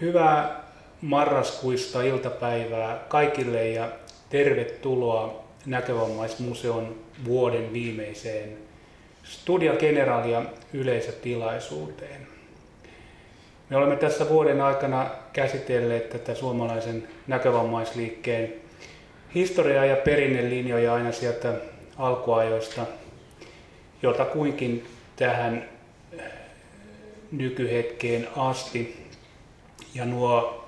Hyvää marraskuista iltapäivää kaikille ja tervetuloa Näkövammaismuseon vuoden viimeiseen Studia Generalia yleisötilaisuuteen. Me olemme tässä vuoden aikana käsitelleet tätä suomalaisen näkövammaisliikkeen historiaa ja perinnelinjoja aina sieltä alkuajoista jotakuinkin tähän nykyhetkeen asti. Ja nuo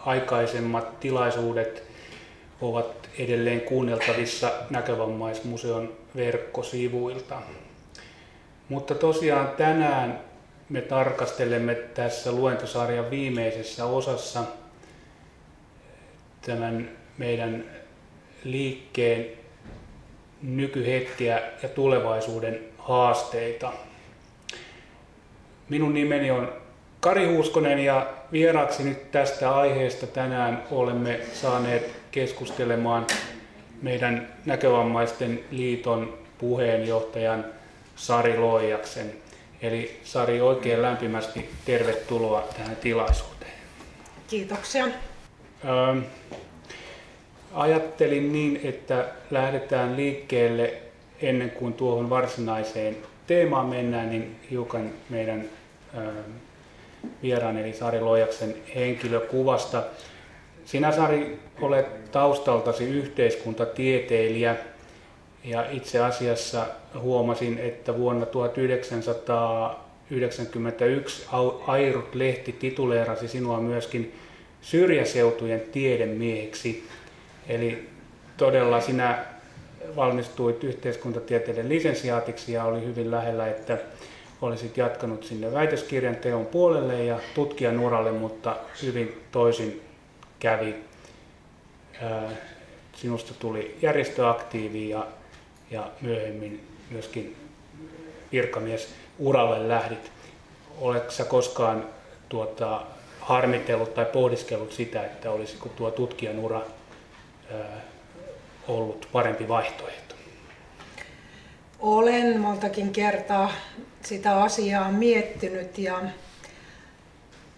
aikaisemmat tilaisuudet ovat edelleen kuunneltavissa Näkövammaismuseon verkkosivuilta. Mutta tosiaan tänään me tarkastelemme tässä luentosarjan viimeisessä osassa tämän meidän liikkeen nykyhetkiä ja tulevaisuuden haasteita. Minun nimeni on Kari Huuskonen ja vieraaksi nyt tästä aiheesta tänään olemme saaneet keskustelemaan meidän Näkövammaisten liiton puheenjohtajan Sari Loijaksen. Eli Sari, oikein lämpimästi tervetuloa tähän tilaisuuteen. Kiitoksia. Öö, ajattelin niin, että lähdetään liikkeelle ennen kuin tuohon varsinaiseen teemaan mennään, niin hiukan meidän öö, vieraan eli Sari Loijaksen henkilökuvasta. Sinä Sari olet taustaltasi yhteiskuntatieteilijä ja itse asiassa huomasin, että vuonna 1991 Airut-lehti tituleerasi sinua myöskin syrjäseutujen tiedemieheksi. Eli todella sinä valmistuit yhteiskuntatieteiden lisensiaatiksi ja oli hyvin lähellä, että olisit jatkanut sinne väitöskirjan teon puolelle ja tutkijan uralle, mutta hyvin toisin kävi. Sinusta tuli järjestöaktiivi ja, ja myöhemmin myöskin virkamies uralle lähdit. Oletko sä koskaan tuota, harmitellut tai pohdiskellut sitä, että olisiko tuo tutkijan ura ollut parempi vaihtoehto? Olen montakin kertaa sitä asiaa miettinyt ja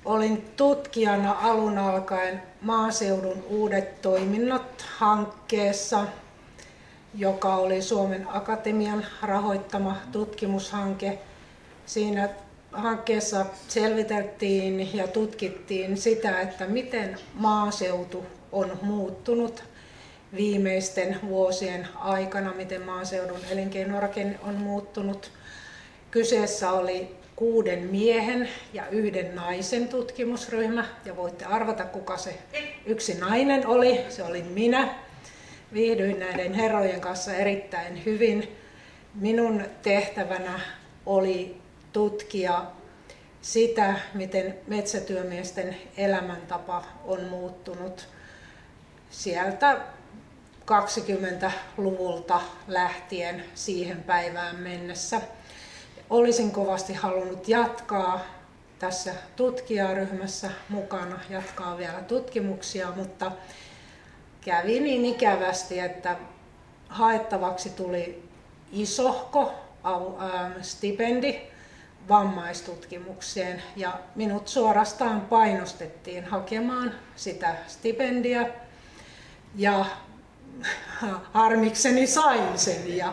olin tutkijana alun alkaen maaseudun uudet toiminnot hankkeessa, joka oli Suomen Akatemian rahoittama tutkimushanke. Siinä hankkeessa selviteltiin ja tutkittiin sitä, että miten maaseutu on muuttunut viimeisten vuosien aikana, miten maaseudun elinkeinorakenne on muuttunut. Kyseessä oli kuuden miehen ja yhden naisen tutkimusryhmä, ja voitte arvata, kuka se yksi nainen oli. Se olin minä. Viihdyin näiden herrojen kanssa erittäin hyvin. Minun tehtävänä oli tutkia sitä, miten metsätyömiesten elämäntapa on muuttunut sieltä 20-luvulta lähtien siihen päivään mennessä. Olisin kovasti halunnut jatkaa tässä tutkijaryhmässä mukana, jatkaa vielä tutkimuksia, mutta kävi niin ikävästi, että haettavaksi tuli isohko stipendi vammaistutkimukseen ja minut suorastaan painostettiin hakemaan sitä stipendia ja harmikseni sain sen ja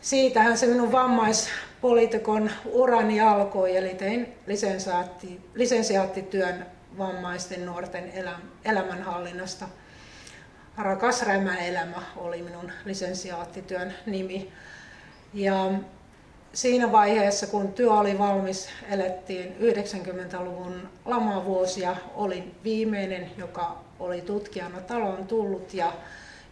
siitähän se minun vammaispoliitikon urani alkoi, eli tein lisensiaatti, lisensiaattityön vammaisten nuorten elämänhallinnasta. Rakas rämä elämä oli minun lisensiaattityön nimi. Ja siinä vaiheessa, kun työ oli valmis, elettiin 90-luvun lamavuosia. Olin viimeinen, joka oli tutkijana taloon tullut ja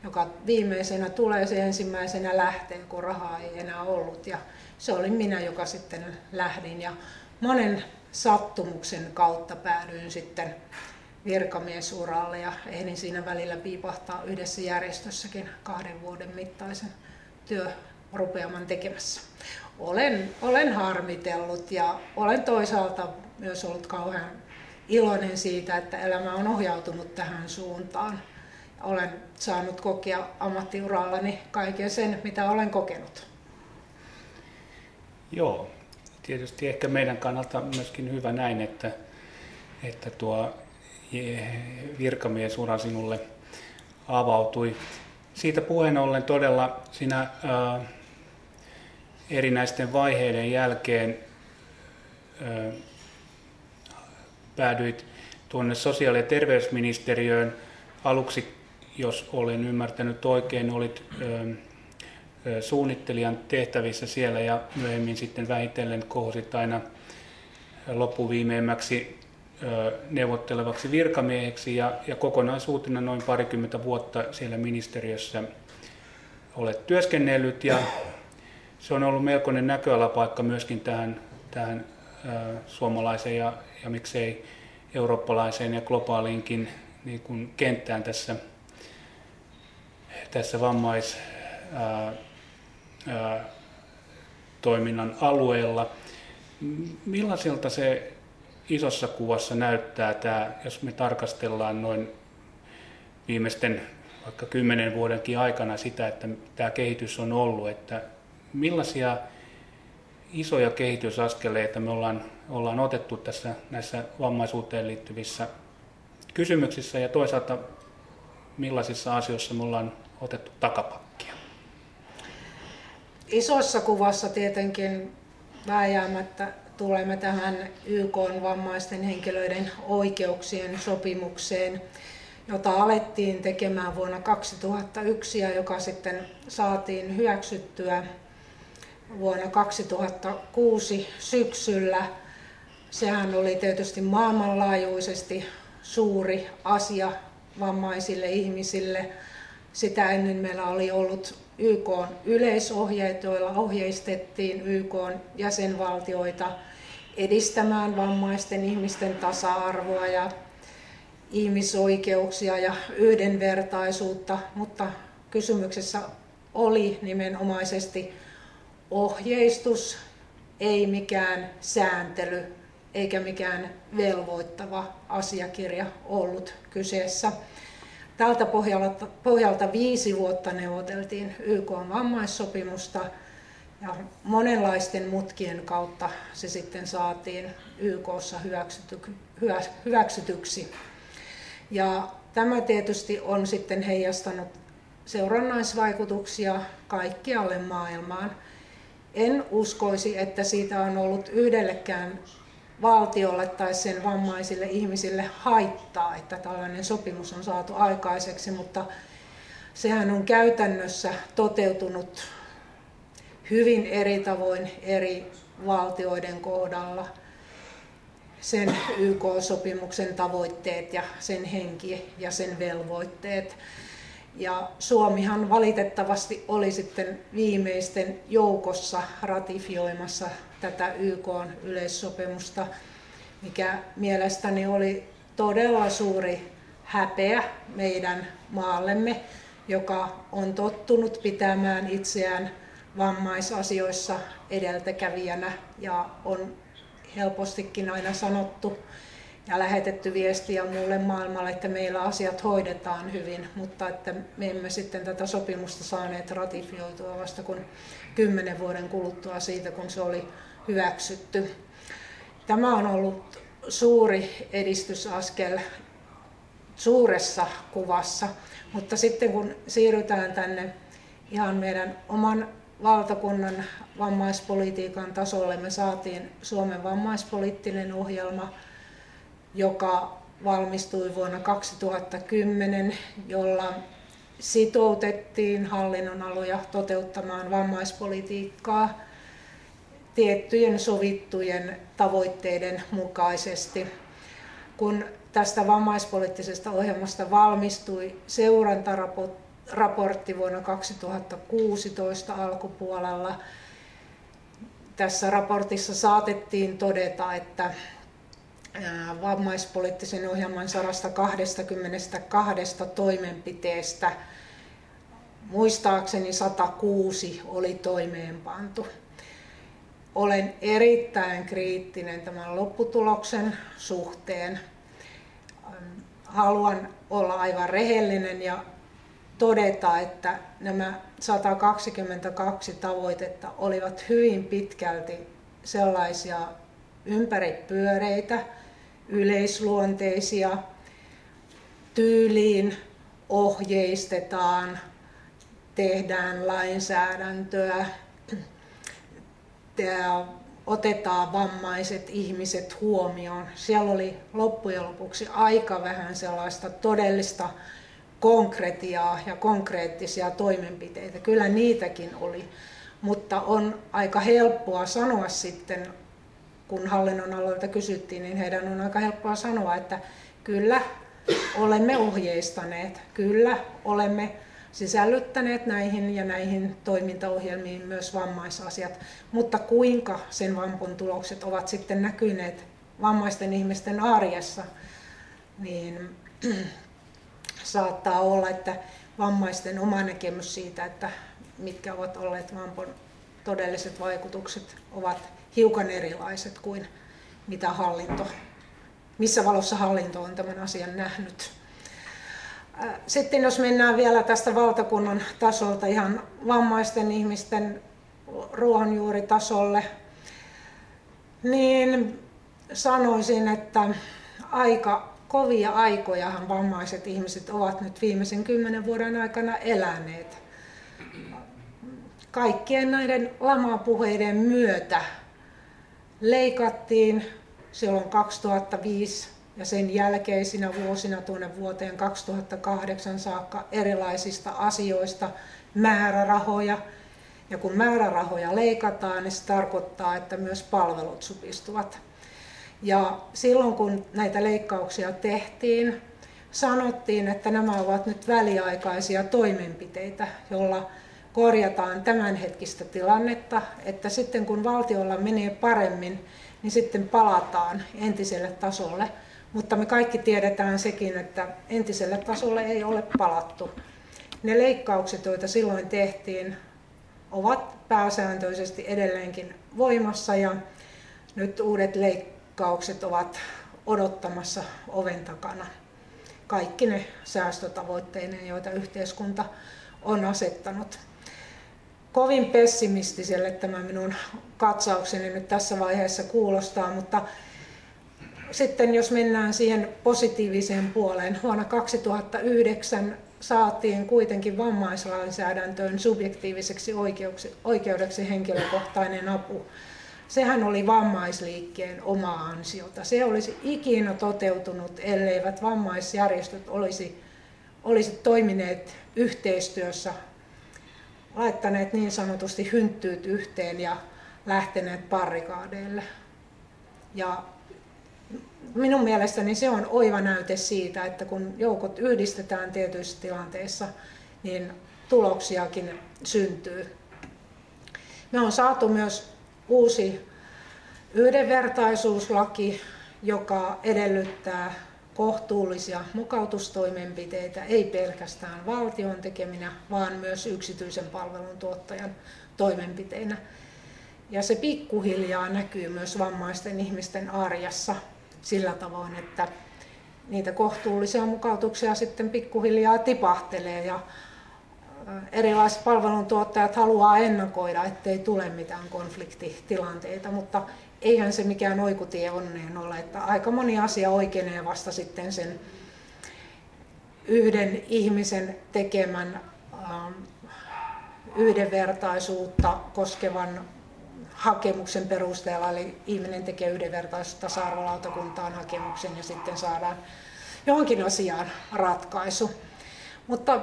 joka viimeisenä tulee, se ensimmäisenä lähtee, kun rahaa ei enää ollut. Ja se oli minä, joka sitten lähdin. Ja monen sattumuksen kautta päädyin sitten virkamiesuralle ja ehdin siinä välillä piipahtaa yhdessä järjestössäkin kahden vuoden mittaisen työrupeaman tekemässä. Olen, olen harmitellut ja olen toisaalta myös ollut kauhean iloinen siitä, että elämä on ohjautunut tähän suuntaan olen saanut kokea ammattiurallani kaiken sen, mitä olen kokenut. Joo, tietysti ehkä meidän kannalta myöskin hyvä näin, että, että tuo virkamiesura sinulle avautui. Siitä puheen ollen todella sinä ää, erinäisten vaiheiden jälkeen ää, päädyit tuonne sosiaali- ja terveysministeriöön. Aluksi, jos olen ymmärtänyt oikein, olit suunnittelijan tehtävissä siellä ja myöhemmin sitten vähitellen kohosit aina loppuviimeimmäksi neuvottelevaksi virkamieheksi ja, ja kokonaisuutena noin parikymmentä vuotta siellä ministeriössä olet työskennellyt ja se on ollut melkoinen näköalapaikka myöskin tähän, tähän suomalaiseen ja, ja miksei eurooppalaiseen ja globaaliinkin niin kuin kenttään tässä, tässä vammais, toiminnan alueella. Millaiselta se isossa kuvassa näyttää tämä, jos me tarkastellaan noin viimeisten vaikka kymmenen vuodenkin aikana sitä, että tämä kehitys on ollut, että millaisia isoja kehitysaskeleita me ollaan, ollaan otettu tässä näissä vammaisuuteen liittyvissä kysymyksissä ja toisaalta millaisissa asioissa me ollaan otettu takapakkia? Isossa kuvassa tietenkin vääjäämättä tulemme tähän YK vammaisten henkilöiden oikeuksien sopimukseen, jota alettiin tekemään vuonna 2001 ja joka sitten saatiin hyväksyttyä vuonna 2006 syksyllä. Sehän oli tietysti maailmanlaajuisesti suuri asia vammaisille ihmisille. Sitä ennen meillä oli ollut YK yleisohjeet, joilla ohjeistettiin YK jäsenvaltioita edistämään vammaisten ihmisten tasa-arvoa ja ihmisoikeuksia ja yhdenvertaisuutta, mutta kysymyksessä oli nimenomaisesti ohjeistus, ei mikään sääntely eikä mikään velvoittava asiakirja ollut kyseessä. Tältä pohjalta, pohjalta viisi vuotta neuvoteltiin YK vammaissopimusta ja monenlaisten mutkien kautta se sitten saatiin YKssa hyväksyty, hyväksytyksi. Ja tämä tietysti on sitten heijastanut seurannaisvaikutuksia kaikkialle maailmaan. En uskoisi, että siitä on ollut yhdellekään valtiolle tai sen vammaisille ihmisille haittaa, että tällainen sopimus on saatu aikaiseksi, mutta sehän on käytännössä toteutunut hyvin eri tavoin eri valtioiden kohdalla. Sen YK-sopimuksen tavoitteet ja sen henki ja sen velvoitteet. Ja Suomihan valitettavasti oli sitten viimeisten joukossa ratifioimassa tätä YK yleissopimusta, mikä mielestäni oli todella suuri häpeä meidän maallemme, joka on tottunut pitämään itseään vammaisasioissa edeltäkävijänä ja on helpostikin aina sanottu ja lähetetty viestiä muulle maailmalle, että meillä asiat hoidetaan hyvin, mutta että me emme sitten tätä sopimusta saaneet ratifioitua vasta kun kymmenen vuoden kuluttua siitä, kun se oli hyväksytty. Tämä on ollut suuri edistysaskel suuressa kuvassa, mutta sitten kun siirrytään tänne ihan meidän oman valtakunnan vammaispolitiikan tasolle, me saatiin Suomen vammaispoliittinen ohjelma, joka valmistui vuonna 2010, jolla sitoutettiin hallinnonaloja toteuttamaan vammaispolitiikkaa tiettyjen sovittujen tavoitteiden mukaisesti. Kun tästä vammaispoliittisesta ohjelmasta valmistui seurantaraportti vuonna 2016 alkupuolella, tässä raportissa saatettiin todeta, että vammaispoliittisen ohjelman 122 toimenpiteestä muistaakseni 106 oli toimeenpantu. Olen erittäin kriittinen tämän lopputuloksen suhteen. Haluan olla aivan rehellinen ja todeta, että nämä 122 tavoitetta olivat hyvin pitkälti sellaisia ympäripyöreitä, yleisluonteisia, tyyliin ohjeistetaan, tehdään lainsäädäntöä, otetaan vammaiset ihmiset huomioon. Siellä oli loppujen lopuksi aika vähän sellaista todellista konkretiaa ja konkreettisia toimenpiteitä. Kyllä niitäkin oli, mutta on aika helppoa sanoa sitten, kun hallinnon aloilta kysyttiin, niin heidän on aika helppoa sanoa, että kyllä olemme ohjeistaneet, kyllä olemme sisällyttäneet näihin ja näihin toimintaohjelmiin myös vammaisasiat, mutta kuinka sen vampun tulokset ovat sitten näkyneet vammaisten ihmisten arjessa, niin saattaa olla, että vammaisten oma näkemys siitä, että mitkä ovat olleet vampun todelliset vaikutukset, ovat hiukan erilaiset kuin mitä hallinto, missä valossa hallinto on tämän asian nähnyt. Sitten jos mennään vielä tästä valtakunnan tasolta ihan vammaisten ihmisten ruohonjuuritasolle, niin sanoisin, että aika kovia aikojahan vammaiset ihmiset ovat nyt viimeisen kymmenen vuoden aikana eläneet. Kaikkien näiden lamapuheiden myötä leikattiin silloin 2005 ja sen jälkeisinä vuosina tuonne vuoteen 2008 saakka erilaisista asioista määrärahoja. Ja kun määrärahoja leikataan, niin se tarkoittaa, että myös palvelut supistuvat. Ja silloin kun näitä leikkauksia tehtiin, sanottiin, että nämä ovat nyt väliaikaisia toimenpiteitä, joilla korjataan tämänhetkistä tilannetta, että sitten kun valtiolla menee paremmin, niin sitten palataan entiselle tasolle. Mutta me kaikki tiedetään sekin, että entiselle tasolle ei ole palattu. Ne leikkaukset, joita silloin tehtiin, ovat pääsääntöisesti edelleenkin voimassa ja nyt uudet leikkaukset ovat odottamassa oven takana. Kaikki ne säästötavoitteineen, joita yhteiskunta on asettanut. Kovin pessimistiselle tämä minun katsaukseni nyt tässä vaiheessa kuulostaa, mutta sitten jos mennään siihen positiiviseen puoleen, vuonna 2009 saatiin kuitenkin vammaislainsäädäntöön subjektiiviseksi oikeudeksi henkilökohtainen apu. Sehän oli vammaisliikkeen oma ansiota. Se olisi ikinä toteutunut, elleivät vammaisjärjestöt olisi, olisi toimineet yhteistyössä, laittaneet niin sanotusti hynttyyt yhteen ja lähteneet parikaadeille. Ja minun mielestäni se on oiva näyte siitä, että kun joukot yhdistetään tietyissä tilanteissa, niin tuloksiakin syntyy. Me on saatu myös uusi yhdenvertaisuuslaki, joka edellyttää kohtuullisia mukautustoimenpiteitä, ei pelkästään valtion tekeminä, vaan myös yksityisen palvelun tuottajan toimenpiteinä. Ja se pikkuhiljaa näkyy myös vammaisten ihmisten arjessa sillä tavoin, että niitä kohtuullisia mukautuksia sitten pikkuhiljaa tipahtelee ja erilaiset palveluntuottajat haluaa ennakoida, ettei tule mitään konfliktitilanteita, mutta eihän se mikään oikutie onneen ole, että aika moni asia oikeenee vasta sitten sen yhden ihmisen tekemän yhdenvertaisuutta koskevan hakemuksen perusteella, eli ihminen tekee yhdenvertaisuus tasa-arvolautakuntaan hakemuksen ja sitten saadaan johonkin asiaan ratkaisu. Mutta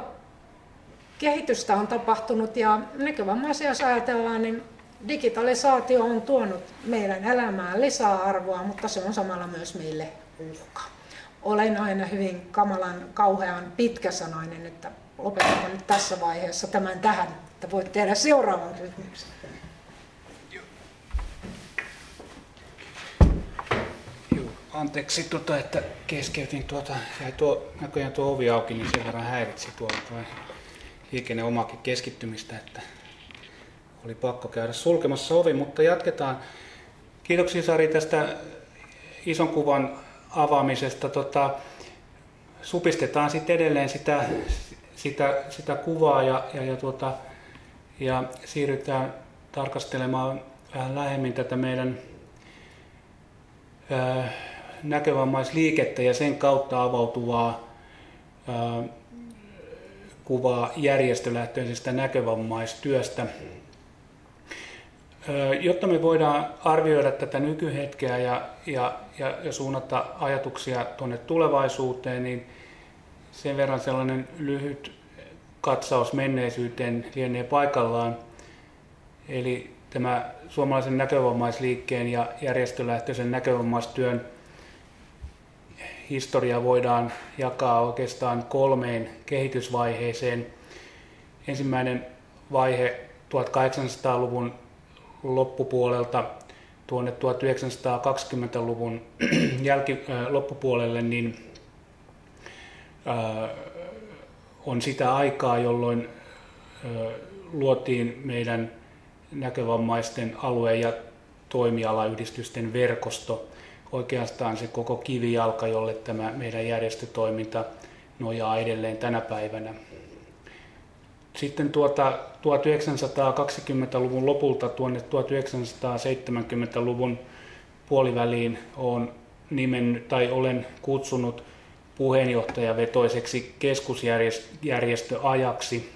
kehitystä on tapahtunut ja näkövammaisia jos ajatellaan, niin digitalisaatio on tuonut meidän elämään lisäarvoa, mutta se on samalla myös meille uhka. Olen aina hyvin kamalan, kauhean pitkäsanainen, että lopetanko nyt tässä vaiheessa tämän tähän, että voit tehdä seuraavan kysymyksen. Anteeksi, tuota, että keskeytin tuota, ja tuo, näköjään tuo ovi auki, niin sen verran häiritsi tuo liikenne omakin keskittymistä, että oli pakko käydä sulkemassa ovi, mutta jatketaan. Kiitoksia Sari tästä ison kuvan avaamisesta. Tota, supistetaan sitten edelleen sitä, sitä, sitä kuvaa ja, ja, ja, tuota, ja siirrytään tarkastelemaan vähän lähemmin tätä meidän ää, näkövammaisliikettä ja sen kautta avautuvaa ää, kuvaa järjestölähtöisestä näkövammaistyöstä. Jotta me voidaan arvioida tätä nykyhetkeä ja, ja, ja, ja suunnata ajatuksia tuonne tulevaisuuteen, niin sen verran sellainen lyhyt katsaus menneisyyteen lienee paikallaan. Eli tämä suomalaisen näkövammaisliikkeen ja järjestölähtöisen näkövammaistyön historia voidaan jakaa oikeastaan kolmeen kehitysvaiheeseen. Ensimmäinen vaihe 1800-luvun loppupuolelta tuonne 1920-luvun jälki, loppupuolelle niin, on sitä aikaa, jolloin luotiin meidän näkövammaisten alue- ja toimialayhdistysten verkosto, oikeastaan se koko kivijalka, jolle tämä meidän järjestötoiminta nojaa edelleen tänä päivänä. Sitten tuota 1920-luvun lopulta tuonne 1970-luvun puoliväliin on nimen, tai olen kutsunut puheenjohtajavetoiseksi keskusjärjestöajaksi.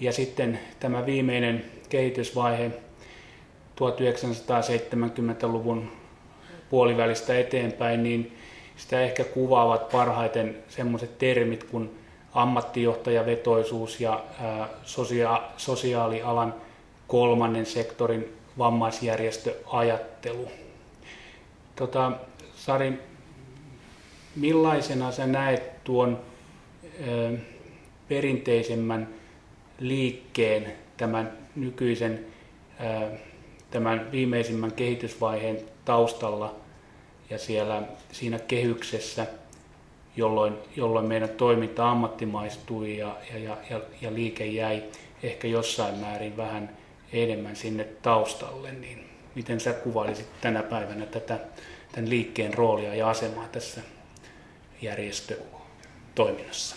Ja sitten tämä viimeinen kehitysvaihe 1970-luvun puolivälistä eteenpäin, niin sitä ehkä kuvaavat parhaiten sellaiset termit kuin ammattijohtajavetoisuus ja sosia- sosiaalialan kolmannen sektorin vammaisjärjestöajattelu. Tota, Sari, millaisena sä näet tuon ö, perinteisemmän liikkeen tämän nykyisen, ö, tämän viimeisimmän kehitysvaiheen taustalla ja siellä siinä kehyksessä – jolloin, jolloin meidän toiminta ammattimaistui ja, ja, ja, ja liike jäi ehkä jossain määrin vähän enemmän sinne taustalle, niin miten sä kuvailisit tänä päivänä tätä, tämän liikkeen roolia ja asemaa tässä järjestötoiminnassa?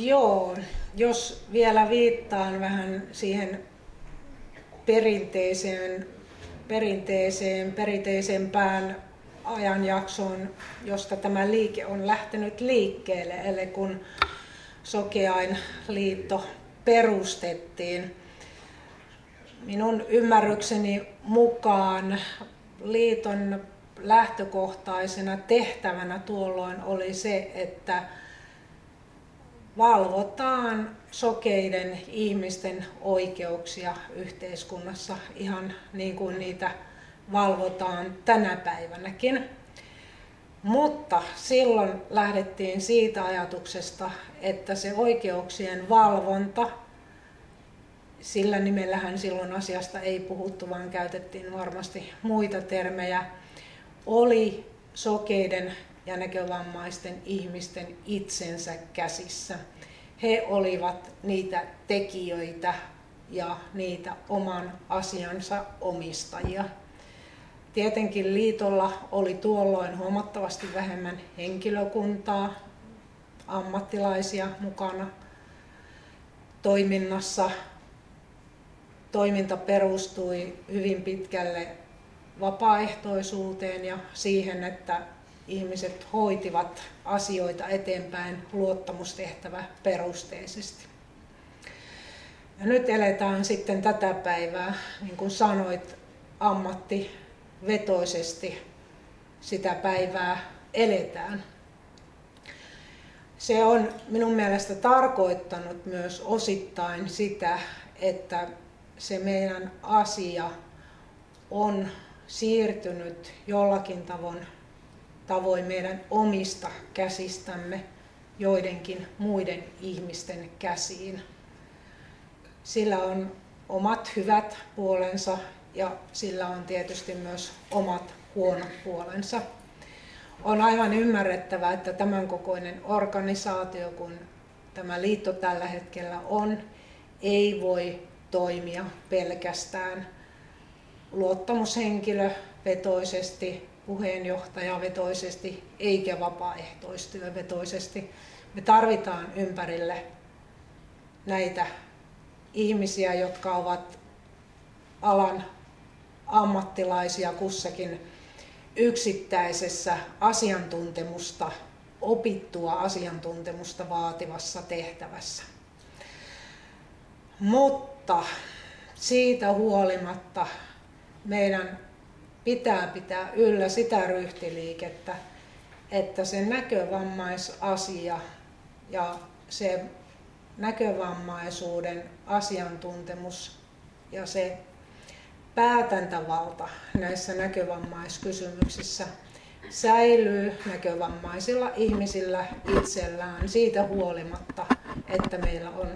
Joo, jos vielä viittaan vähän siihen perinteiseen, perinteiseen, perinteisempään ajanjaksoon, josta tämä liike on lähtenyt liikkeelle, eli kun Sokeain liitto perustettiin. Minun ymmärrykseni mukaan liiton lähtökohtaisena tehtävänä tuolloin oli se, että valvotaan sokeiden ihmisten oikeuksia yhteiskunnassa ihan niin kuin niitä valvotaan tänä päivänäkin. Mutta silloin lähdettiin siitä ajatuksesta, että se oikeuksien valvonta, sillä nimellähän silloin asiasta ei puhuttu, vaan käytettiin varmasti muita termejä, oli sokeiden ja näkövammaisten ihmisten itsensä käsissä. He olivat niitä tekijöitä ja niitä oman asiansa omistajia. Tietenkin liitolla oli tuolloin huomattavasti vähemmän henkilökuntaa, ammattilaisia mukana toiminnassa. Toiminta perustui hyvin pitkälle vapaaehtoisuuteen ja siihen, että ihmiset hoitivat asioita eteenpäin luottamustehtävä perusteisesti. Ja nyt eletään sitten tätä päivää, niin kuin sanoit, ammatti vetoisesti sitä päivää eletään. Se on minun mielestä tarkoittanut myös osittain sitä, että se meidän asia on siirtynyt jollakin tavoin, tavoin meidän omista käsistämme joidenkin muiden ihmisten käsiin. Sillä on omat hyvät puolensa ja sillä on tietysti myös omat huonot puolensa. On aivan ymmärrettävää, että tämän kokoinen organisaatio, kun tämä liitto tällä hetkellä on, ei voi toimia pelkästään luottamushenkilövetoisesti, puheenjohtajavetoisesti eikä vapaaehtoistyövetoisesti. Me tarvitaan ympärille näitä ihmisiä, jotka ovat alan ammattilaisia kussakin yksittäisessä asiantuntemusta, opittua asiantuntemusta vaativassa tehtävässä. Mutta siitä huolimatta meidän pitää pitää yllä sitä ryhtiliikettä, että se näkövamaisasia ja se näkövammaisuuden asiantuntemus ja se päätäntävalta näissä näkövammaiskysymyksissä säilyy näkövammaisilla ihmisillä itsellään siitä huolimatta, että meillä on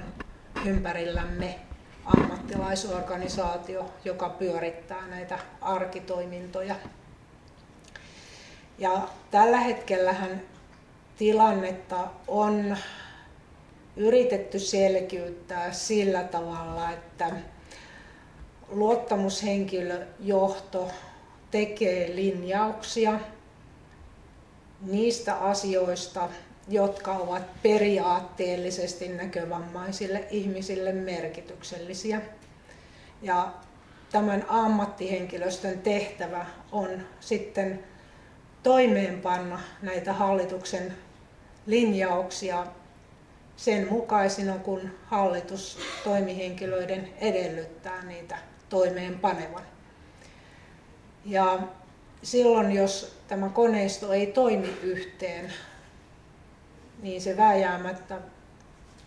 ympärillämme ammattilaisorganisaatio, joka pyörittää näitä arkitoimintoja. Ja tällä hetkellähän tilannetta on yritetty selkiyttää sillä tavalla, että luottamushenkilöjohto tekee linjauksia niistä asioista, jotka ovat periaatteellisesti näkövammaisille ihmisille merkityksellisiä. Ja tämän ammattihenkilöstön tehtävä on sitten toimeenpanna näitä hallituksen linjauksia sen mukaisina, kun hallitus toimihenkilöiden edellyttää niitä toimeenpanevan. Ja silloin, jos tämä koneisto ei toimi yhteen, niin se vääjäämättä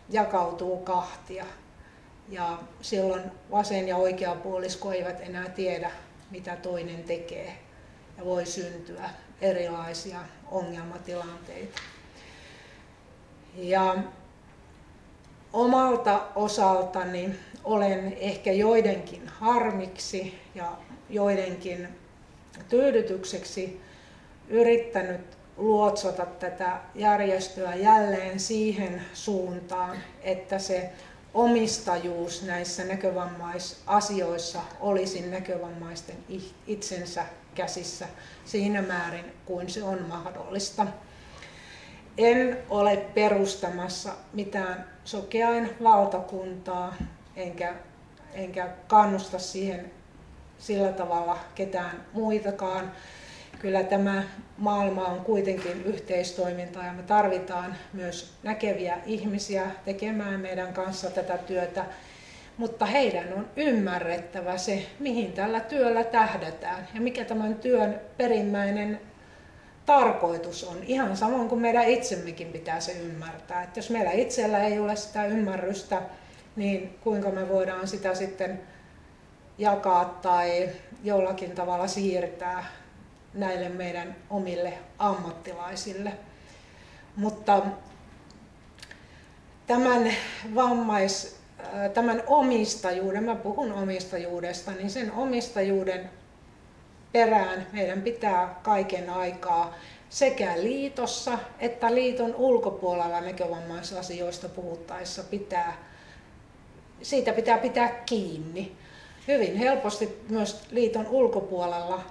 jakautuu kahtia. Ja silloin vasen ja oikea puolisko eivät enää tiedä, mitä toinen tekee. Ja voi syntyä erilaisia ongelmatilanteita. Ja omalta osaltani olen ehkä joidenkin harmiksi ja joidenkin tyydytykseksi yrittänyt luotsata tätä järjestöä jälleen siihen suuntaan, että se omistajuus näissä näkövammaisasioissa olisi näkövammaisten itsensä käsissä siinä määrin kuin se on mahdollista. En ole perustamassa mitään sokeain valtakuntaa, enkä, enkä kannusta siihen sillä tavalla ketään muitakaan. Kyllä tämä maailma on kuitenkin yhteistoimintaa ja me tarvitaan myös näkeviä ihmisiä tekemään meidän kanssa tätä työtä, mutta heidän on ymmärrettävä se, mihin tällä työllä tähdätään ja mikä tämän työn perimmäinen tarkoitus on. Ihan samoin kuin meidän itsemmekin pitää se ymmärtää. Että jos meillä itsellä ei ole sitä ymmärrystä, niin kuinka me voidaan sitä sitten jakaa tai jollakin tavalla siirtää näille meidän omille ammattilaisille. Mutta tämän vammais, tämän omistajuuden, mä puhun omistajuudesta, niin sen omistajuuden perään meidän pitää kaiken aikaa sekä liitossa että liiton ulkopuolella näkövammaisasioista puhuttaessa pitää, siitä pitää pitää kiinni. Hyvin helposti myös liiton ulkopuolella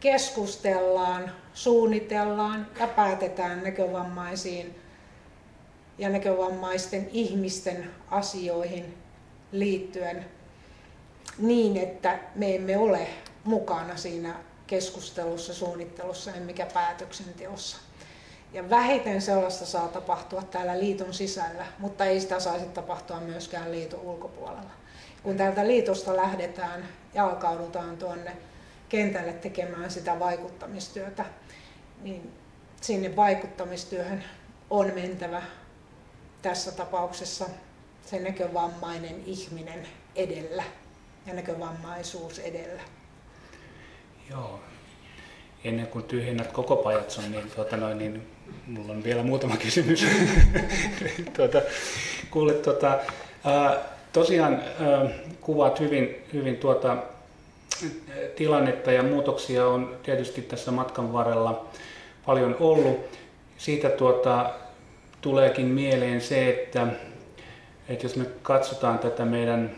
keskustellaan, suunnitellaan ja päätetään näkövammaisiin ja näkövammaisten ihmisten asioihin liittyen niin, että me emme ole mukana siinä keskustelussa, suunnittelussa emmekä päätöksenteossa. Ja vähiten sellaista saa tapahtua täällä liiton sisällä, mutta ei sitä saisi tapahtua myöskään liiton ulkopuolella. Kun täältä liitosta lähdetään ja alkaudutaan tuonne kentälle tekemään sitä vaikuttamistyötä, niin sinne vaikuttamistyöhön on mentävä tässä tapauksessa se näkövammainen ihminen edellä ja näkövammaisuus edellä. Joo. Ennen kuin tyhjennät koko pajatson, niin, tuota noin, niin mulla on vielä muutama kysymys. tuota, kuule, tuota, ää, tosiaan ää, kuvaat hyvin, hyvin tuota, tilannetta ja muutoksia on tietysti tässä matkan varrella paljon ollut. Siitä tuota, tuleekin mieleen se, että, että jos me katsotaan tätä meidän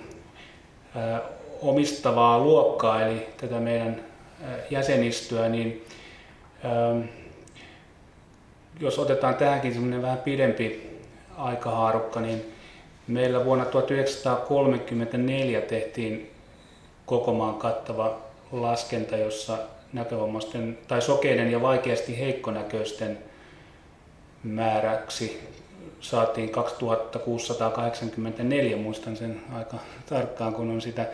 ää, omistavaa luokkaa, eli tätä meidän jäsenistöä, niin ää, jos otetaan tähänkin semmoinen vähän pidempi aikahaarukka, niin meillä vuonna 1934 tehtiin koko maan kattava laskenta, jossa näkövammaisten tai sokeiden ja vaikeasti heikkonäköisten määräksi saatiin 2684, muistan sen aika tarkkaan, kun on sitä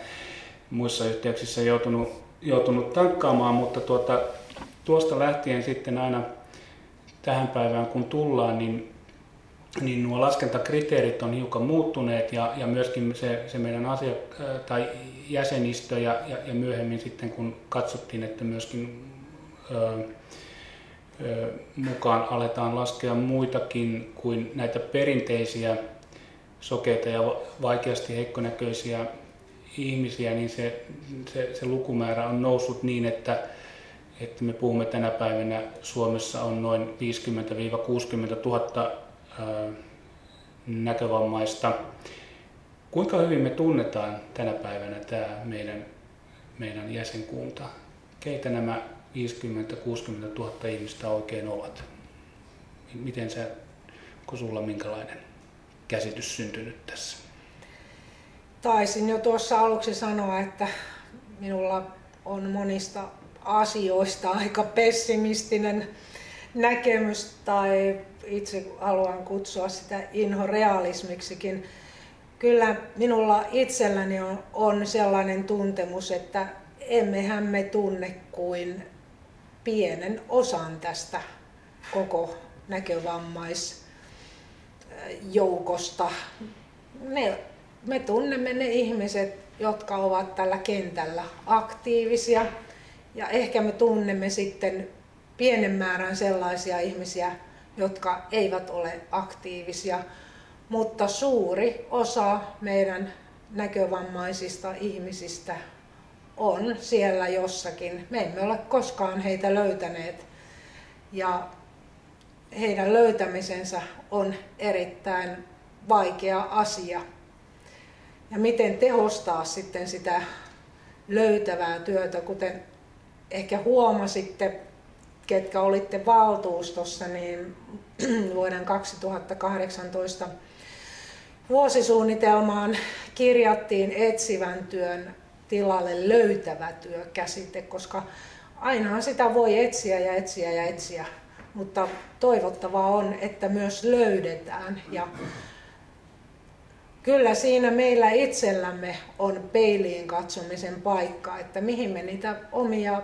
muissa yhteyksissä joutunut, joutunut tankkaamaan, mutta tuota, tuosta lähtien sitten aina tähän päivään kun tullaan, niin, niin nuo laskentakriteerit on hiukan muuttuneet ja, ja myöskin se, se meidän asiak- tai jäsenistö ja, ja, ja myöhemmin sitten kun katsottiin, että myöskin ö, ö, mukaan aletaan laskea muitakin kuin näitä perinteisiä sokeita ja vaikeasti heikkonäköisiä ihmisiä, niin se, se, se lukumäärä on noussut niin, että, että me puhumme tänä päivänä Suomessa on noin 50-60 000 ää, näkövammaista. Kuinka hyvin me tunnetaan tänä päivänä tämä meidän, meidän jäsenkunta? Keitä nämä 50-60 000 ihmistä oikein ovat? Miten sä, onko sulla minkälainen käsitys syntynyt tässä? Taisin jo tuossa aluksi sanoa, että minulla on monista asioista aika pessimistinen näkemys tai itse haluan kutsua sitä inhorealismiksikin. Kyllä minulla itselläni on, sellainen tuntemus, että emmehän me tunne kuin pienen osan tästä koko näkövammaisjoukosta. Me me tunnemme ne ihmiset, jotka ovat tällä kentällä aktiivisia ja ehkä me tunnemme sitten pienen määrän sellaisia ihmisiä, jotka eivät ole aktiivisia, mutta suuri osa meidän näkövammaisista ihmisistä on siellä jossakin. Me emme ole koskaan heitä löytäneet ja heidän löytämisensä on erittäin vaikea asia ja miten tehostaa sitten sitä löytävää työtä, kuten ehkä huomasitte, ketkä olitte valtuustossa, niin vuoden 2018 vuosisuunnitelmaan kirjattiin etsivän työn tilalle löytävä työ käsite, koska ainahan sitä voi etsiä ja etsiä ja etsiä, mutta toivottavaa on, että myös löydetään. Ja kyllä siinä meillä itsellämme on peiliin katsomisen paikka, että mihin me niitä omia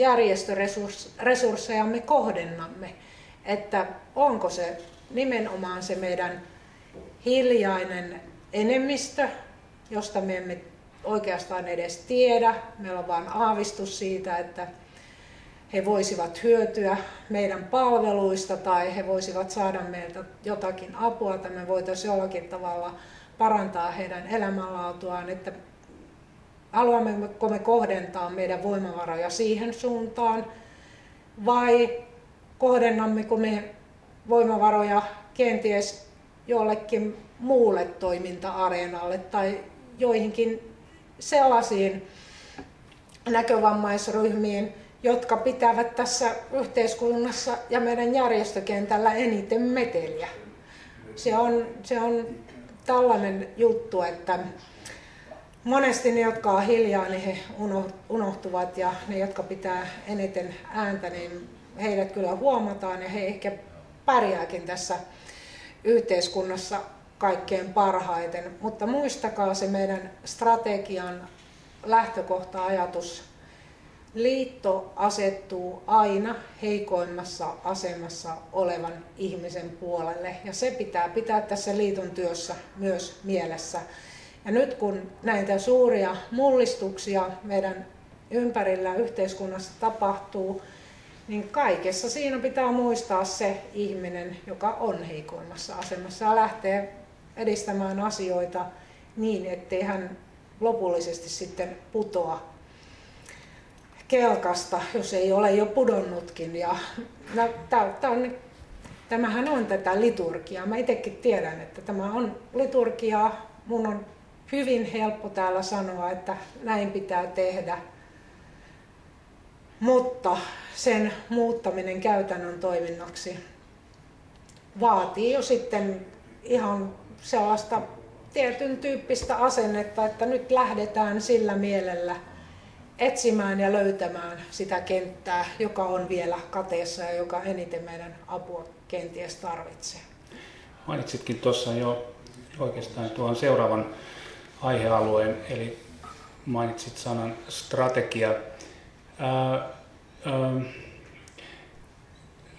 järjestöresurssejamme kohdennamme. Että onko se nimenomaan se meidän hiljainen enemmistö, josta me emme oikeastaan edes tiedä. Meillä on vain aavistus siitä, että he voisivat hyötyä meidän palveluista tai he voisivat saada meiltä jotakin apua tai me voitaisiin jollakin tavalla parantaa heidän elämänlaatuaan, että haluammeko me kohdentaa meidän voimavaroja siihen suuntaan vai kohdennammeko me voimavaroja kenties jollekin muulle toiminta-areenalle tai joihinkin sellaisiin näkövammaisryhmiin, jotka pitävät tässä yhteiskunnassa ja meidän järjestökentällä eniten meteliä. Se on, se on tällainen juttu, että monesti ne, jotka on hiljaa, niin he unohtuvat ja ne, jotka pitää eniten ääntä, niin heidät kyllä huomataan ja he ehkä pärjääkin tässä yhteiskunnassa kaikkein parhaiten. Mutta muistakaa se meidän strategian lähtökohta-ajatus liitto asettuu aina heikoimmassa asemassa olevan ihmisen puolelle ja se pitää pitää tässä liiton työssä myös mielessä. Ja nyt kun näitä suuria mullistuksia meidän ympärillä yhteiskunnassa tapahtuu, niin kaikessa siinä pitää muistaa se ihminen, joka on heikoimmassa asemassa ja lähtee edistämään asioita niin, ettei hän lopullisesti sitten putoa kelkasta, jos ei ole jo pudonnutkin. Ja, no, tää, on, tämähän on tätä liturgiaa. Mä itsekin tiedän, että tämä on liturgiaa. Mun on hyvin helppo täällä sanoa, että näin pitää tehdä. Mutta sen muuttaminen käytännön toiminnaksi vaatii jo sitten ihan sellaista tietyn tyyppistä asennetta, että nyt lähdetään sillä mielellä – etsimään ja löytämään sitä kenttää, joka on vielä kateessa ja joka eniten meidän apua kenties tarvitsee. Mainitsitkin tuossa jo oikeastaan tuon seuraavan aihealueen, eli mainitsit sanan strategia. Ää, ää,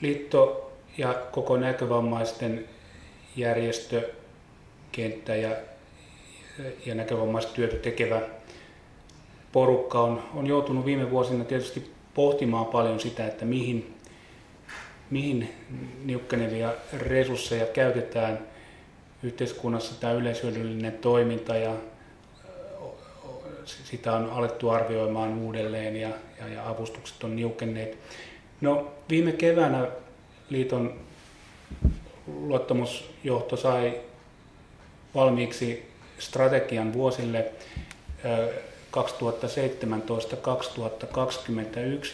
liitto ja koko näkövammaisten järjestökenttä ja, ja näkövamaistyötä tekevä porukka on, on joutunut viime vuosina tietysti pohtimaan paljon sitä, että mihin, mihin niukkenevia resursseja käytetään yhteiskunnassa tämä yleishyödyllinen toiminta ja sitä on alettu arvioimaan uudelleen ja, ja, ja avustukset on niukenneet. No, viime keväänä liiton luottamusjohto sai valmiiksi strategian vuosille 2017-2021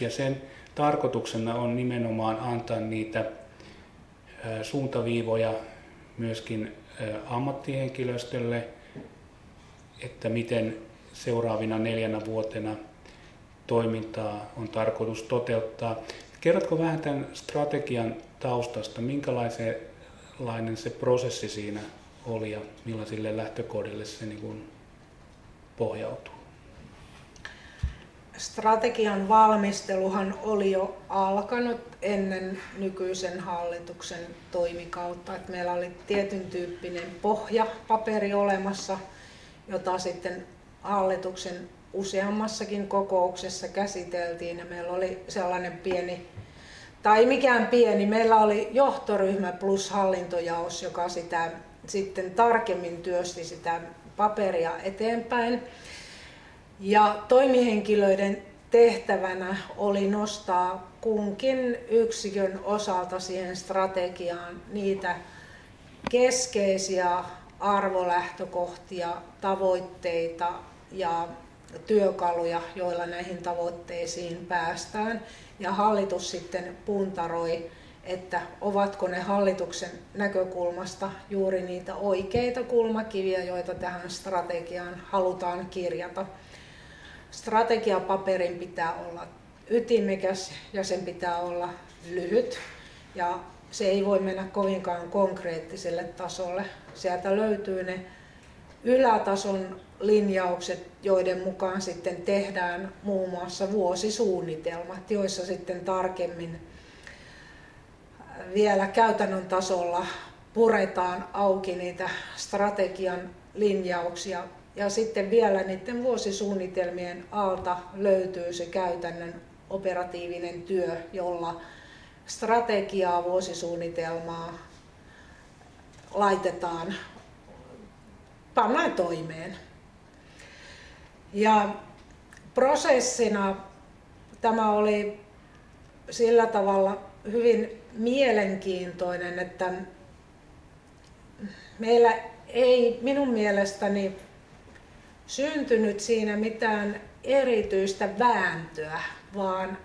ja sen tarkoituksena on nimenomaan antaa niitä suuntaviivoja myöskin ammattihenkilöstölle, että miten seuraavina neljänä vuotena toimintaa on tarkoitus toteuttaa. Kerrotko vähän tämän strategian taustasta, minkälainen se prosessi siinä oli ja millaisille lähtökohdille se niin kuin pohjautuu? Strategian valmisteluhan oli jo alkanut ennen nykyisen hallituksen toimikautta. Että meillä oli tietyn tyyppinen pohjapaperi olemassa, jota sitten hallituksen useammassakin kokouksessa käsiteltiin ja meillä oli sellainen pieni, tai mikään pieni, meillä oli johtoryhmä plus hallintojaos, joka sitä sitten tarkemmin työsti sitä paperia eteenpäin. Ja toimihenkilöiden tehtävänä oli nostaa kunkin yksikön osalta siihen strategiaan niitä keskeisiä arvolähtökohtia, tavoitteita ja työkaluja, joilla näihin tavoitteisiin päästään. Ja hallitus sitten puntaroi, että ovatko ne hallituksen näkökulmasta juuri niitä oikeita kulmakiviä, joita tähän strategiaan halutaan kirjata. Strategiapaperin pitää olla ytimekäs ja sen pitää olla lyhyt ja se ei voi mennä kovinkaan konkreettiselle tasolle. Sieltä löytyy ne ylätason linjaukset, joiden mukaan sitten tehdään muun muassa vuosisuunnitelmat, joissa sitten tarkemmin vielä käytännön tasolla puretaan auki niitä strategian linjauksia ja sitten vielä niiden vuosisuunnitelmien alta löytyy se käytännön operatiivinen työ, jolla strategiaa, vuosisuunnitelmaa laitetaan, pannaan toimeen. Ja prosessina tämä oli sillä tavalla hyvin mielenkiintoinen, että meillä ei minun mielestäni syntynyt siinä mitään erityistä vääntöä, vaan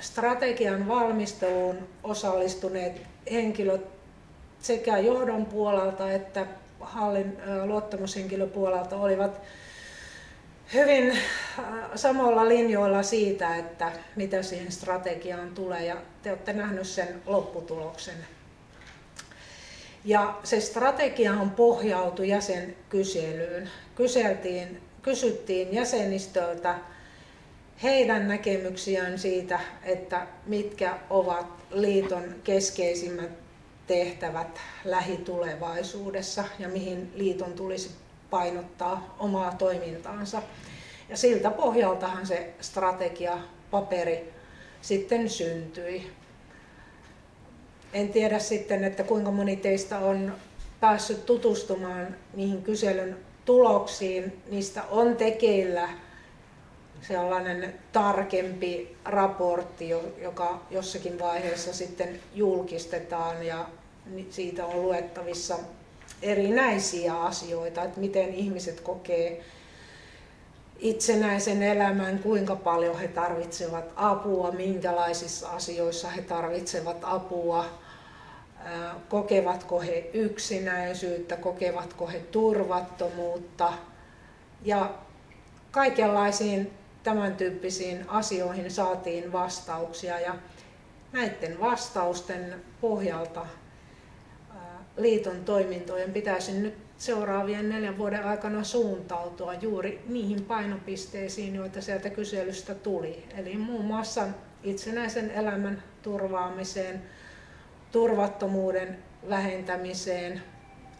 strategian valmisteluun osallistuneet henkilöt sekä johdon puolelta että hallin, luottamushenkilöpuolelta olivat hyvin samalla linjoilla siitä, että mitä siihen strategiaan tulee ja te olette nähneet sen lopputuloksen. Ja se strategiahan pohjautui jäsenkyselyyn. Kyseltiin, kysyttiin jäsenistöltä heidän näkemyksiään siitä, että mitkä ovat liiton keskeisimmät tehtävät lähitulevaisuudessa ja mihin liiton tulisi painottaa omaa toimintaansa. Ja siltä pohjaltahan se strategiapaperi sitten syntyi. En tiedä sitten, että kuinka moni teistä on päässyt tutustumaan niihin kyselyn tuloksiin. Niistä on tekeillä sellainen tarkempi raportti, joka jossakin vaiheessa sitten julkistetaan ja siitä on luettavissa erinäisiä asioita, että miten ihmiset kokee itsenäisen elämän, kuinka paljon he tarvitsevat apua, minkälaisissa asioissa he tarvitsevat apua, kokevatko he yksinäisyyttä, kokevatko he turvattomuutta ja kaikenlaisiin tämän tyyppisiin asioihin saatiin vastauksia ja näiden vastausten pohjalta liiton toimintojen pitäisi nyt seuraavien neljän vuoden aikana suuntautua juuri niihin painopisteisiin, joita sieltä kyselystä tuli. Eli muun muassa itsenäisen elämän turvaamiseen, turvattomuuden vähentämiseen,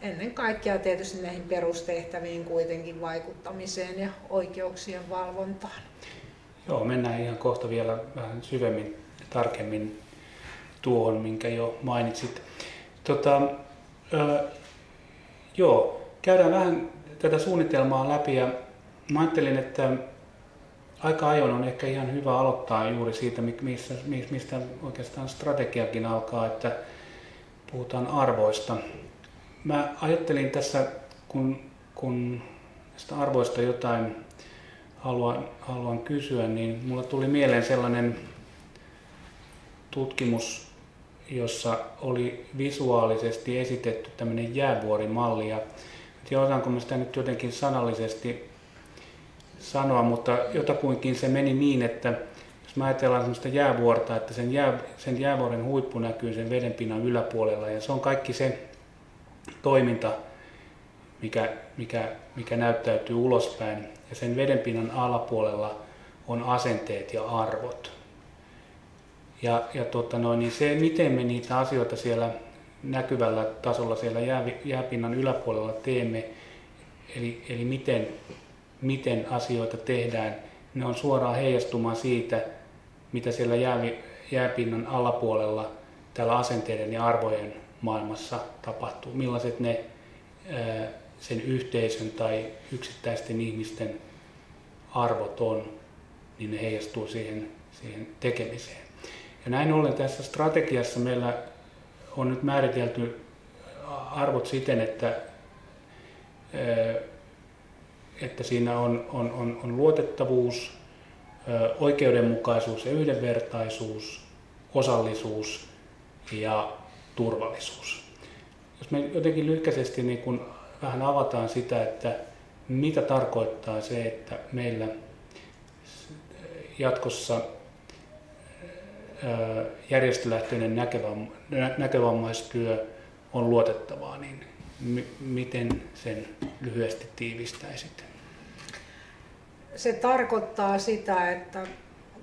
ennen kaikkea tietysti näihin perustehtäviin kuitenkin vaikuttamiseen ja oikeuksien valvontaan. Joo, mennään ihan kohta vielä vähän syvemmin tarkemmin tuohon, minkä jo mainitsit. Tota, ö, joo, käydään vähän tätä suunnitelmaa läpi ja mä ajattelin, että aika ajoin on ehkä ihan hyvä aloittaa juuri siitä, mistä, mistä oikeastaan strategiakin alkaa, että puhutaan arvoista. Mä ajattelin tässä, kun, kun näistä arvoista jotain haluan, haluan kysyä, niin mulla tuli mieleen sellainen tutkimus, jossa oli visuaalisesti esitetty tämmöinen jäävuorimalli. Ja tiedä, osaanko mä sitä nyt jotenkin sanallisesti sanoa, mutta jotakuinkin se meni niin, että jos mä ajatellaan sellaista jäävuorta, että sen, jää, sen jäävuoren huippu näkyy sen vedenpinnan yläpuolella ja se on kaikki se toiminta, mikä, mikä, mikä näyttäytyy ulospäin. Ja sen vedenpinnan alapuolella on asenteet ja arvot. Ja, ja tota noin, niin se, miten me niitä asioita siellä näkyvällä tasolla siellä jää, jääpinnan yläpuolella teemme, eli, eli miten, miten asioita tehdään, ne on suoraan heijastumaan siitä, mitä siellä jää, jääpinnan alapuolella täällä asenteiden ja arvojen maailmassa tapahtuu, millaiset ne sen yhteisön tai yksittäisten ihmisten arvot on, niin ne heijastuu siihen, siihen tekemiseen. Ja näin ollen tässä strategiassa meillä on nyt määritelty arvot siten, että, että siinä on, on, on, on luotettavuus, oikeudenmukaisuus ja yhdenvertaisuus, osallisuus ja turvallisuus. Jos me jotenkin lyhkäisesti niin kun vähän avataan sitä, että mitä tarkoittaa se, että meillä jatkossa järjestölähtöinen näkövammaistyö on luotettavaa, niin miten sen lyhyesti tiivistäisit? Se tarkoittaa sitä, että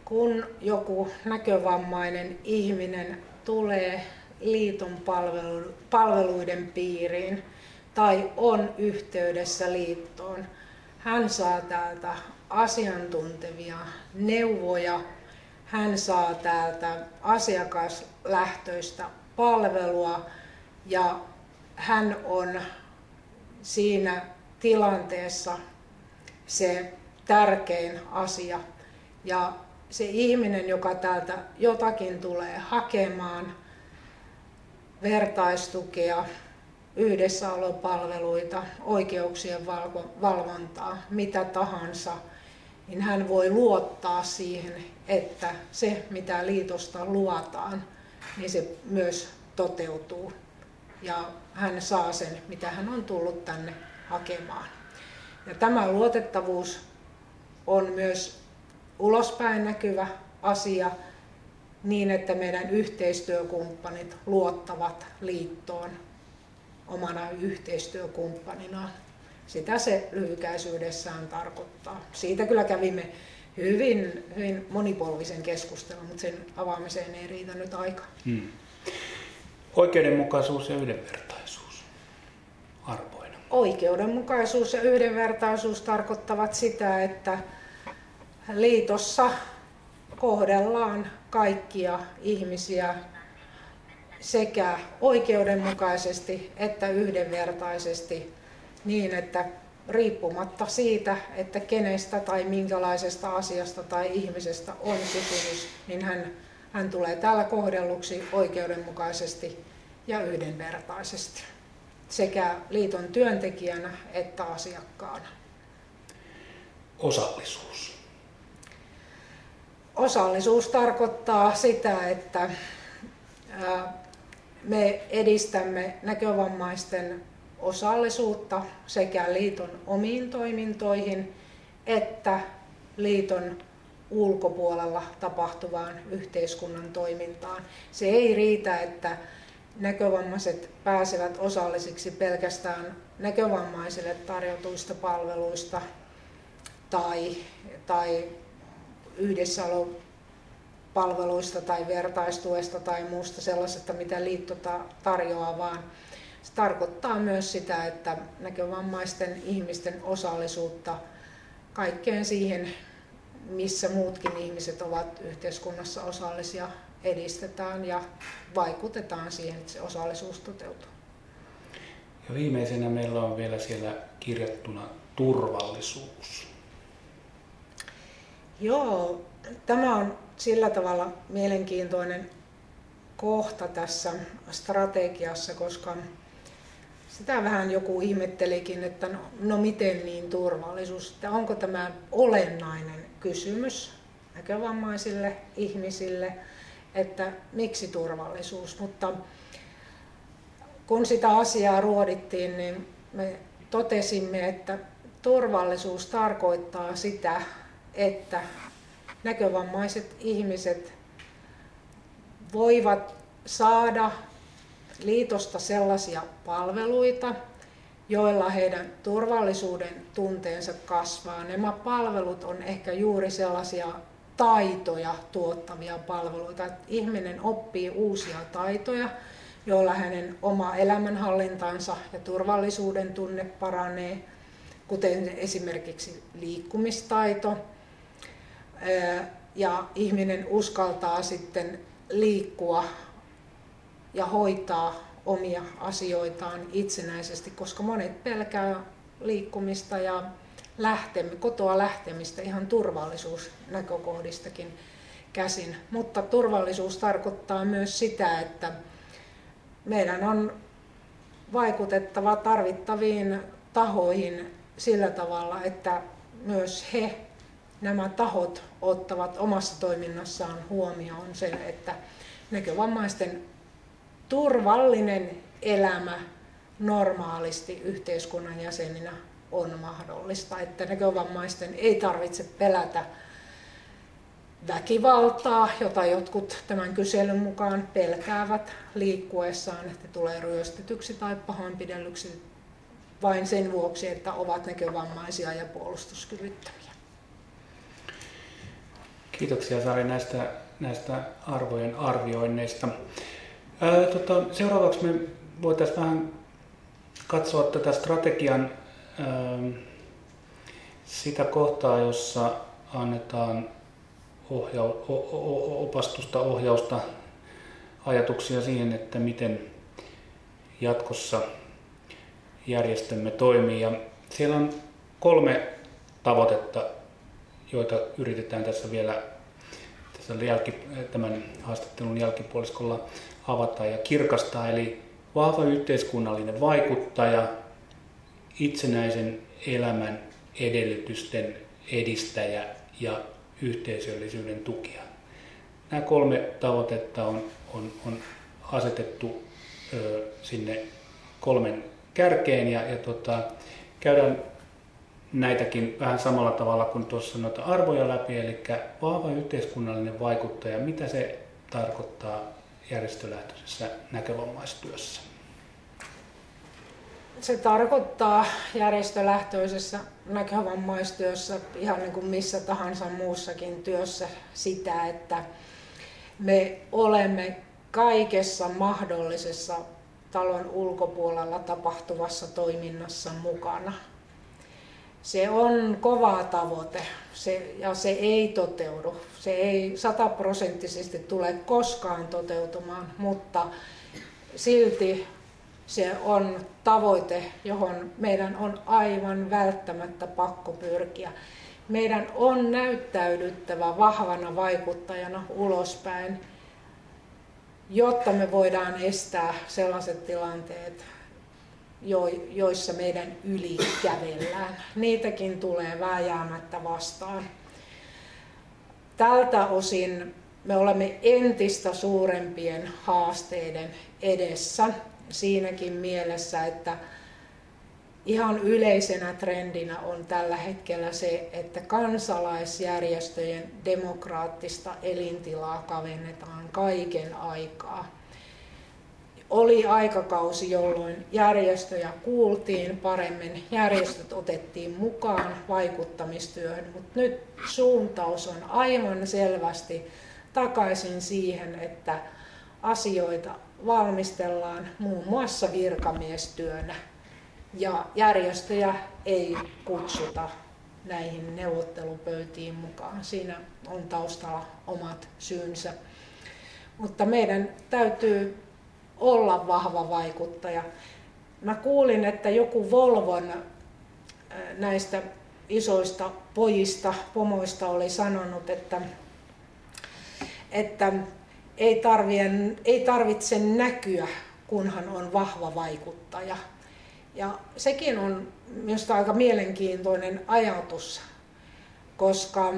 kun joku näkövammainen ihminen tulee liiton palveluiden piiriin tai on yhteydessä liittoon, hän saa täältä asiantuntevia neuvoja hän saa täältä asiakaslähtöistä palvelua ja hän on siinä tilanteessa se tärkein asia. Ja se ihminen, joka täältä jotakin tulee hakemaan, vertaistukea, yhdessäolopalveluita, oikeuksien valvontaa, mitä tahansa, niin hän voi luottaa siihen, että se mitä liitosta luotaan, niin se myös toteutuu. Ja hän saa sen, mitä hän on tullut tänne hakemaan. Ja tämä luotettavuus on myös ulospäin näkyvä asia niin, että meidän yhteistyökumppanit luottavat liittoon omana yhteistyökumppaninaan. Sitä se lyhykäisyydessään tarkoittaa. Siitä kyllä kävimme hyvin, hyvin monipolvisen keskustelun, mutta sen avaamiseen ei riitä nyt aikaa. Hmm. Oikeudenmukaisuus ja yhdenvertaisuus arvoina. Oikeudenmukaisuus ja yhdenvertaisuus tarkoittavat sitä, että liitossa kohdellaan kaikkia ihmisiä sekä oikeudenmukaisesti että yhdenvertaisesti niin, että riippumatta siitä, että kenestä tai minkälaisesta asiasta tai ihmisestä on kysymys, niin hän, hän tulee täällä kohdelluksi oikeudenmukaisesti ja yhdenvertaisesti sekä liiton työntekijänä että asiakkaana. Osallisuus. Osallisuus tarkoittaa sitä, että me edistämme näkövammaisten osallisuutta sekä liiton omiin toimintoihin että liiton ulkopuolella tapahtuvaan yhteiskunnan toimintaan. Se ei riitä, että näkövammaiset pääsevät osallisiksi pelkästään näkövammaisille tarjotuista palveluista tai, tai yhdessäolopalveluista tai vertaistuesta tai muusta sellaisesta, mitä liitto tarjoaa, vaan se tarkoittaa myös sitä, että näkövammaisten ihmisten osallisuutta kaikkeen siihen, missä muutkin ihmiset ovat yhteiskunnassa osallisia, edistetään ja vaikutetaan siihen, että se osallisuus toteutuu. Ja viimeisenä meillä on vielä siellä kirjattuna turvallisuus. Joo, tämä on sillä tavalla mielenkiintoinen kohta tässä strategiassa, koska sitä vähän joku ihmettelikin, että no, no miten niin turvallisuus, että onko tämä olennainen kysymys näkövammaisille ihmisille, että miksi turvallisuus, mutta kun sitä asiaa ruodittiin, niin me totesimme, että turvallisuus tarkoittaa sitä, että näkövammaiset ihmiset voivat saada liitosta sellaisia palveluita, joilla heidän turvallisuuden tunteensa kasvaa. Nämä palvelut on ehkä juuri sellaisia taitoja tuottavia palveluita. Että ihminen oppii uusia taitoja, joilla hänen oma elämänhallintansa ja turvallisuuden tunne paranee, kuten esimerkiksi liikkumistaito. Ja ihminen uskaltaa sitten liikkua ja hoitaa omia asioitaan itsenäisesti, koska monet pelkää liikkumista ja lähtemi, kotoa lähtemistä ihan turvallisuusnäkökohdistakin käsin. Mutta turvallisuus tarkoittaa myös sitä, että meidän on vaikutettava tarvittaviin tahoihin sillä tavalla, että myös he, nämä tahot, ottavat omassa toiminnassaan huomioon sen, että näkövammaisten turvallinen elämä normaalisti yhteiskunnan jäseninä on mahdollista, että näkövammaisten ei tarvitse pelätä väkivaltaa, jota jotkut tämän kyselyn mukaan pelkäävät liikkuessaan, että tulee ryöstetyksi tai pahoinpidellyksi vain sen vuoksi, että ovat näkövammaisia ja puolustuskyvyttömiä. Kiitoksia Sari näistä, näistä arvojen arvioinneista. Ää, tota, seuraavaksi me voitaisiin vähän katsoa tätä strategian ää, sitä kohtaa, jossa annetaan ohja- opastusta, ohjausta, ajatuksia siihen, että miten jatkossa järjestömme toimii. Ja siellä on kolme tavoitetta, joita yritetään tässä vielä tässä jälki, tämän haastattelun jälkipuoliskolla avata ja kirkastaa. Eli vahva yhteiskunnallinen vaikuttaja, itsenäisen elämän edellytysten edistäjä ja yhteisöllisyyden tukija. Nämä kolme tavoitetta on, on, on asetettu ö, sinne kolmen kärkeen ja, ja tota, käydään näitäkin vähän samalla tavalla kuin tuossa noita arvoja läpi, eli vahva yhteiskunnallinen vaikuttaja, mitä se tarkoittaa järjestölähtöisessä näkövammaistyössä? Se tarkoittaa järjestölähtöisessä näkövammaistyössä ihan niin kuin missä tahansa muussakin työssä sitä, että me olemme kaikessa mahdollisessa talon ulkopuolella tapahtuvassa toiminnassa mukana. Se on kova tavoite se, ja se ei toteudu. Se ei sataprosenttisesti tule koskaan toteutumaan, mutta silti se on tavoite, johon meidän on aivan välttämättä pakko pyrkiä. Meidän on näyttäydyttävä vahvana vaikuttajana ulospäin, jotta me voidaan estää sellaiset tilanteet, joissa meidän yli kävellään. Niitäkin tulee vääjäämättä vastaan. Tältä osin me olemme entistä suurempien haasteiden edessä siinäkin mielessä, että ihan yleisenä trendinä on tällä hetkellä se, että kansalaisjärjestöjen demokraattista elintilaa kavennetaan kaiken aikaa. Oli aikakausi, jolloin järjestöjä kuultiin paremmin, järjestöt otettiin mukaan vaikuttamistyöhön, mutta nyt suuntaus on aivan selvästi takaisin siihen, että asioita valmistellaan muun muassa virkamiestyönä ja järjestöjä ei kutsuta näihin neuvottelupöytiin mukaan. Siinä on taustalla omat syynsä. Mutta meidän täytyy olla vahva vaikuttaja. Mä kuulin, että joku Volvon äh, näistä isoista pojista, pomoista oli sanonut, että, että ei, tarvitse, ei tarvitse näkyä, kunhan on vahva vaikuttaja. Ja sekin on minusta aika mielenkiintoinen ajatus, koska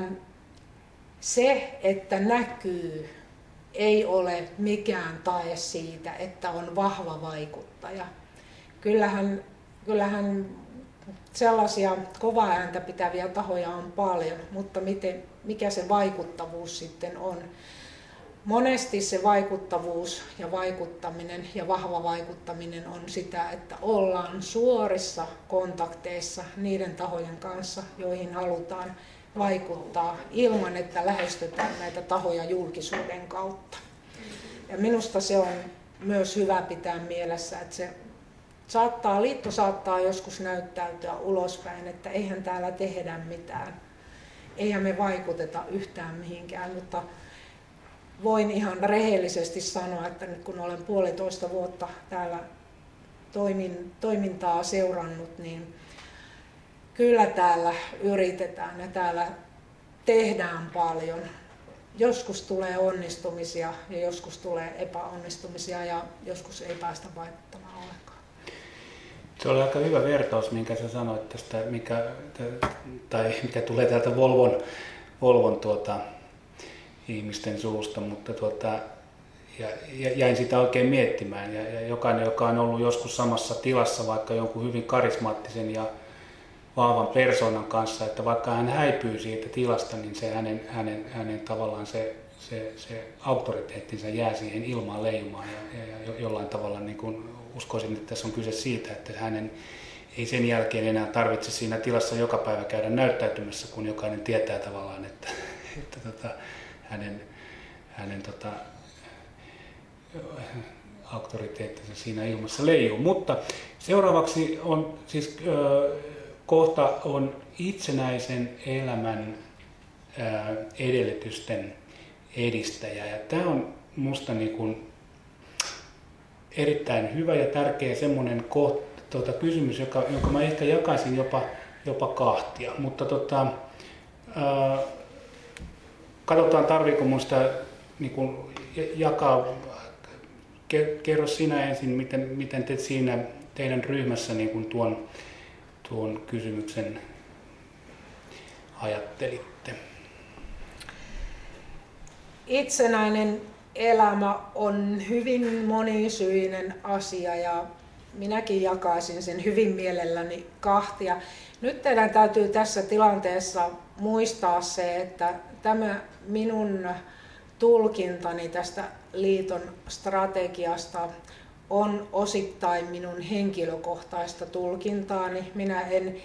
se, että näkyy, ei ole mikään tae siitä, että on vahva vaikuttaja. Kyllähän, kyllähän sellaisia kovaa ääntä pitäviä tahoja on paljon, mutta miten, mikä se vaikuttavuus sitten on? monesti se vaikuttavuus ja vaikuttaminen ja vahva vaikuttaminen on sitä, että ollaan suorissa kontakteissa niiden tahojen kanssa, joihin halutaan vaikuttaa ilman, että lähestytään näitä tahoja julkisuuden kautta. Ja minusta se on myös hyvä pitää mielessä, että se saattaa, liitto saattaa joskus näyttäytyä ulospäin, että eihän täällä tehdä mitään. Eihän me vaikuteta yhtään mihinkään, mutta voin ihan rehellisesti sanoa, että nyt kun olen puolitoista vuotta täällä toimin, toimintaa seurannut, niin kyllä täällä yritetään ja täällä tehdään paljon. Joskus tulee onnistumisia ja joskus tulee epäonnistumisia ja joskus ei päästä vaikuttamaan ollenkaan. Se oli aika hyvä vertaus, minkä sä sanoit tästä, mikä, tai mikä tulee täältä Volvon, Volvon tuota, ihmisten suusta, mutta tuota, ja, ja jäin sitä oikein miettimään. Ja, ja jokainen, joka on ollut joskus samassa tilassa vaikka jonkun hyvin karismaattisen ja vahvan persoonan kanssa, että vaikka hän häipyy siitä tilasta, niin se hänen, hänen, hänen tavallaan se, se, se auktoriteettinsa jää siihen ilmaan leijumaan. Ja, ja, ja jollain tavalla niin kuin uskoisin, että tässä on kyse siitä, että hänen ei sen jälkeen enää tarvitse siinä tilassa joka päivä käydä näyttäytymässä, kun jokainen tietää tavallaan, että, että tota, hänen, hänen tota, auktoriteettinsa siinä ilmassa leijuu. Mutta seuraavaksi on siis ö, kohta on itsenäisen elämän ö, edellytysten edistäjä. Ja tämä on musta niin kuin erittäin hyvä ja tärkeä semmoinen koht, tota, kysymys, joka, jonka mä ehkä jakaisin jopa, jopa kahtia. Mutta tota, ö, katsotaan tarviiko sitä niin kuin jakaa. Kerro sinä ensin, miten, miten te siinä teidän ryhmässä niin kuin tuon, tuon kysymyksen ajattelitte? Itsenäinen elämä on hyvin monisyinen asia ja minäkin jakaisin sen hyvin mielelläni kahtia. Nyt teidän täytyy tässä tilanteessa muistaa se, että tämä minun tulkintani tästä liiton strategiasta on osittain minun henkilökohtaista tulkintaani. Minä en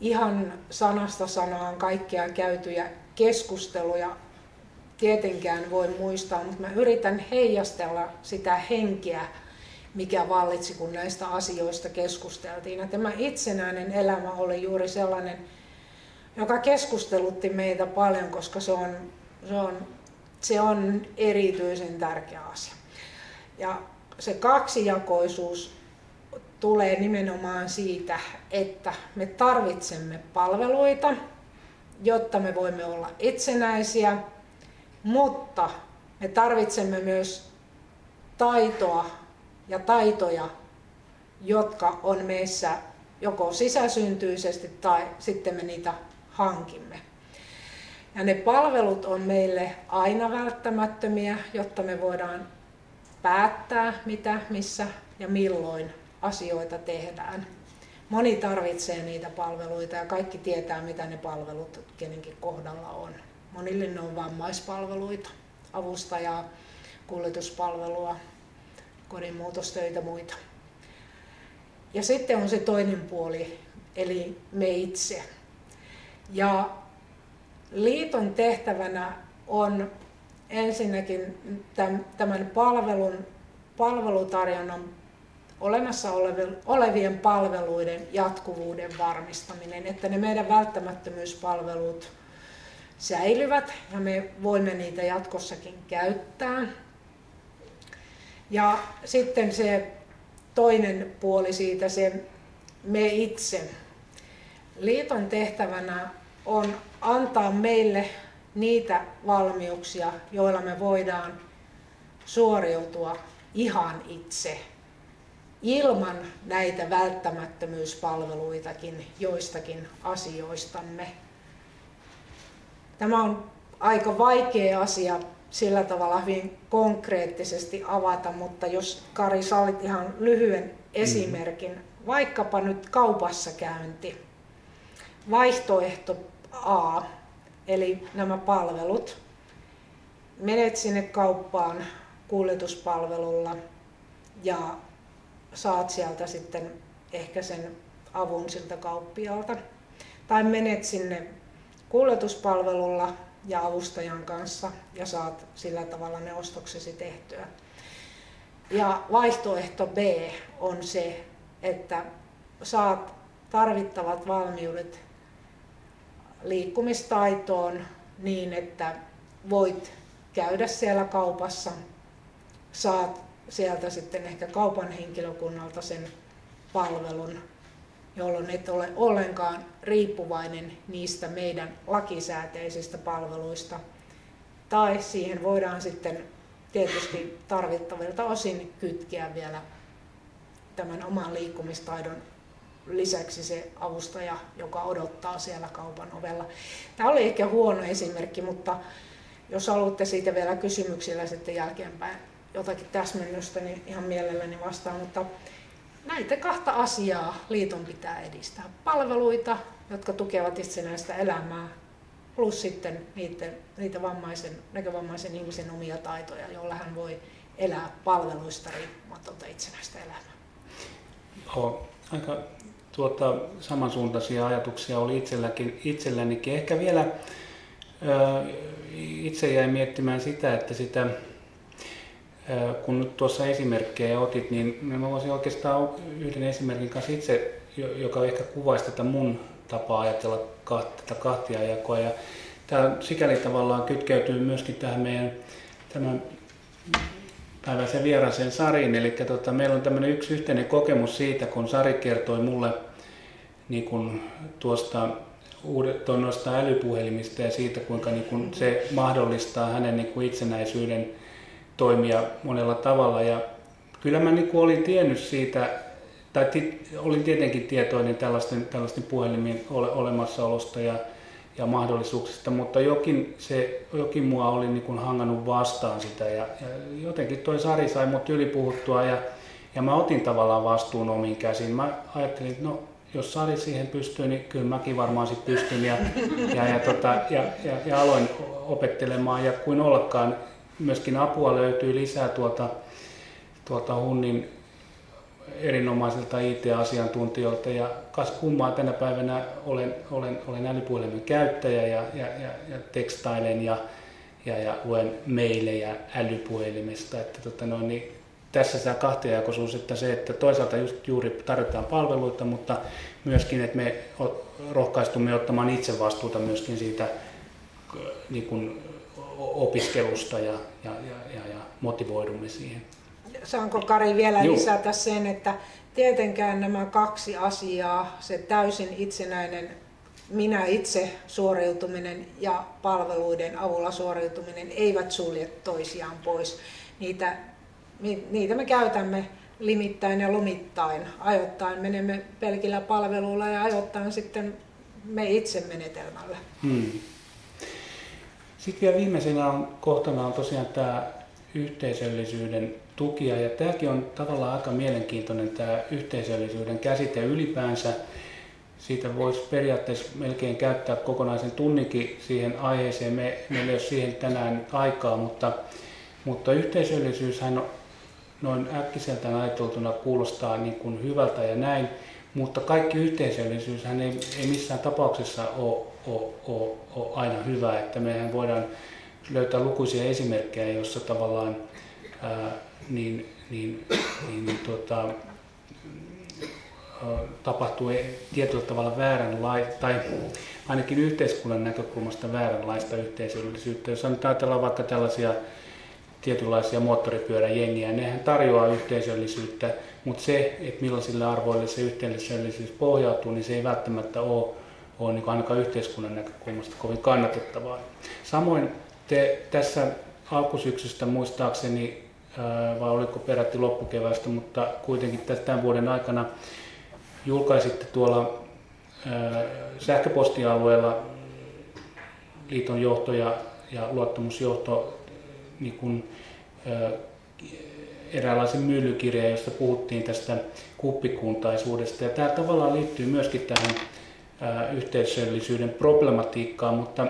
ihan sanasta sanaan kaikkia käytyjä keskusteluja tietenkään voi muistaa, mutta mä yritän heijastella sitä henkeä, mikä vallitsi, kun näistä asioista keskusteltiin. Ja tämä itsenäinen elämä oli juuri sellainen, joka keskustelutti meitä paljon, koska se on se on, se on erityisen tärkeä asia. Ja se kaksijakoisuus tulee nimenomaan siitä, että me tarvitsemme palveluita, jotta me voimme olla itsenäisiä, mutta me tarvitsemme myös taitoa ja taitoja, jotka on meissä joko sisäsyntyisesti tai sitten me niitä hankimme. Ja ne palvelut on meille aina välttämättömiä, jotta me voidaan päättää, mitä, missä ja milloin asioita tehdään. moni tarvitsee niitä palveluita ja kaikki tietää, mitä ne palvelut kenenkin kohdalla on. Monille ne on vammaispalveluita, avustajaa, kuljetuspalvelua, kodinmuutostöitä muita. Ja sitten on se toinen puoli, eli me itse. Ja liiton tehtävänä on ensinnäkin tämän palvelun, palvelutarjonnan olemassa olevien palveluiden jatkuvuuden varmistaminen, että ne meidän välttämättömyyspalvelut säilyvät ja me voimme niitä jatkossakin käyttää. Ja sitten se toinen puoli siitä, se me itse. Liiton tehtävänä on antaa meille niitä valmiuksia, joilla me voidaan suoriutua ihan itse ilman näitä välttämättömyyspalveluitakin joistakin asioistamme. Tämä on aika vaikea asia sillä tavalla hyvin konkreettisesti avata, mutta jos Kari sallit ihan lyhyen esimerkin, mm. vaikkapa nyt kaupassa käynti, vaihtoehto A, eli nämä palvelut. Menet sinne kauppaan kuljetuspalvelulla ja saat sieltä sitten ehkä sen avun siltä kauppialta. Tai menet sinne kuljetuspalvelulla ja avustajan kanssa ja saat sillä tavalla ne ostoksesi tehtyä. Ja vaihtoehto B on se, että saat tarvittavat valmiudet liikkumistaitoon niin, että voit käydä siellä kaupassa, saat sieltä sitten ehkä kaupan henkilökunnalta sen palvelun, jolloin et ole ollenkaan riippuvainen niistä meidän lakisääteisistä palveluista. Tai siihen voidaan sitten tietysti tarvittavilta osin kytkeä vielä tämän oman liikkumistaidon lisäksi se avustaja, joka odottaa siellä kaupan ovella. Tämä oli ehkä huono esimerkki, mutta jos haluatte siitä vielä kysymyksillä sitten jälkeenpäin jotakin täsmennystä, niin ihan mielelläni vastaan. Mutta näitä kahta asiaa liiton pitää edistää. Palveluita, jotka tukevat itsenäistä elämää, plus sitten niitä, niitä vammaisen, näkövammaisen ihmisen omia taitoja, joilla hän voi elää palveluista riippumatonta itsenäistä elämää. Oh, aika tuota, samansuuntaisia ajatuksia oli itselläkin, itsellänikin. Ehkä vielä itse jäin miettimään sitä, että sitä, kun nyt tuossa esimerkkejä otit, niin mä voisin oikeastaan yhden esimerkin kanssa itse, joka ehkä kuvaisi tätä mun tapaa ajatella tätä kahtia jakoa. Ja tämä sikäli tavallaan kytkeytyy myöskin tähän meidän tämän päiväisen vieraaseen Sariin. Eli tota, meillä on tämmöinen yksi yhteinen kokemus siitä, kun Sari kertoi mulle niin kun tuosta noista älypuhelimista ja siitä, kuinka niin kun se mahdollistaa hänen niin kun itsenäisyyden toimia monella tavalla. Ja kyllä mä niin olin tiennyt siitä, tai olin tietenkin tietoinen tällaisten, tällaisten puhelimien ole, olemassaolosta ja, ja mahdollisuuksista, mutta jokin, se, jokin mua oli niin kuin hangannut vastaan sitä ja, ja jotenkin toi Sari sai mut ylipuhuttua ja, ja mä otin tavallaan vastuun omiin käsiin. Mä ajattelin, että no jos Sari siihen pystyy, niin kyllä mäkin varmaan sitten pystyn ja, ja, ja, tota, ja, ja, ja, aloin opettelemaan ja kuin ollakaan myöskin apua löytyy lisää tuolta, tuolta Hunnin erinomaisilta IT-asiantuntijoilta ja kas kummaa tänä päivänä olen, olen, olen älypuhelimen käyttäjä ja, ja, ja, ja tekstailen ja, ja, ja luen meilejä älypuhelimesta. Että tota noin, niin tässä tämä kahtiajakoisuus, että se, että toisaalta just juuri tarvitaan palveluita, mutta myöskin, että me rohkaistumme ottamaan itse vastuuta myöskin siitä niin kuin opiskelusta ja, ja, ja, ja motivoidumme siihen. Saanko Kari vielä Juh. lisätä sen, että tietenkään nämä kaksi asiaa, se täysin itsenäinen minä itse suoriutuminen ja palveluiden avulla suoriutuminen eivät sulje toisiaan pois. Niitä, niitä me käytämme limittäin ja lomittain. Ajoittain menemme pelkillä palveluilla ja ajoittain sitten me itse menetelmällä. Hmm. Sitten vielä viimeisenä on, kohtana on tosiaan tämä yhteisöllisyyden tukia. Ja tämäkin on tavallaan aika mielenkiintoinen tämä yhteisöllisyyden käsite ylipäänsä. Siitä voisi periaatteessa melkein käyttää kokonaisen tunnikin siihen aiheeseen. Me, meillä ei ole siihen tänään aikaa, mutta, mutta yhteisöllisyyshän noin äkkiseltään ajateltuna kuulostaa niin kuin hyvältä ja näin, mutta kaikki yhteisöllisyyshän ei, ei missään tapauksessa ole, ole, ole, ole aina hyvä, että mehän voidaan löytää lukuisia esimerkkejä, joissa tavallaan ää, niin, niin, niin, niin tuota, tapahtuu tietyllä tavalla vääränlaista, tai ainakin yhteiskunnan näkökulmasta vääränlaista yhteisöllisyyttä. Jos nyt ajatellaan vaikka tällaisia tietynlaisia moottoripyöräjengiä, nehän tarjoaa yhteisöllisyyttä, mutta se, että millaisille arvoille se yhteisöllisyys pohjautuu, niin se ei välttämättä ole, ole niin ainakaan yhteiskunnan näkökulmasta kovin kannatettavaa. Samoin te tässä alkusyksystä muistaakseni, vai oliko peräti loppukeväästä, mutta kuitenkin tämän vuoden aikana julkaisitte tuolla sähköpostialueella liiton johto ja, ja luottamusjohto niin kuin, eräänlaisen myllykirjan, josta puhuttiin tästä kuppikuntaisuudesta. Ja tämä tavallaan liittyy myöskin tähän yhteisöllisyyden problematiikkaan, mutta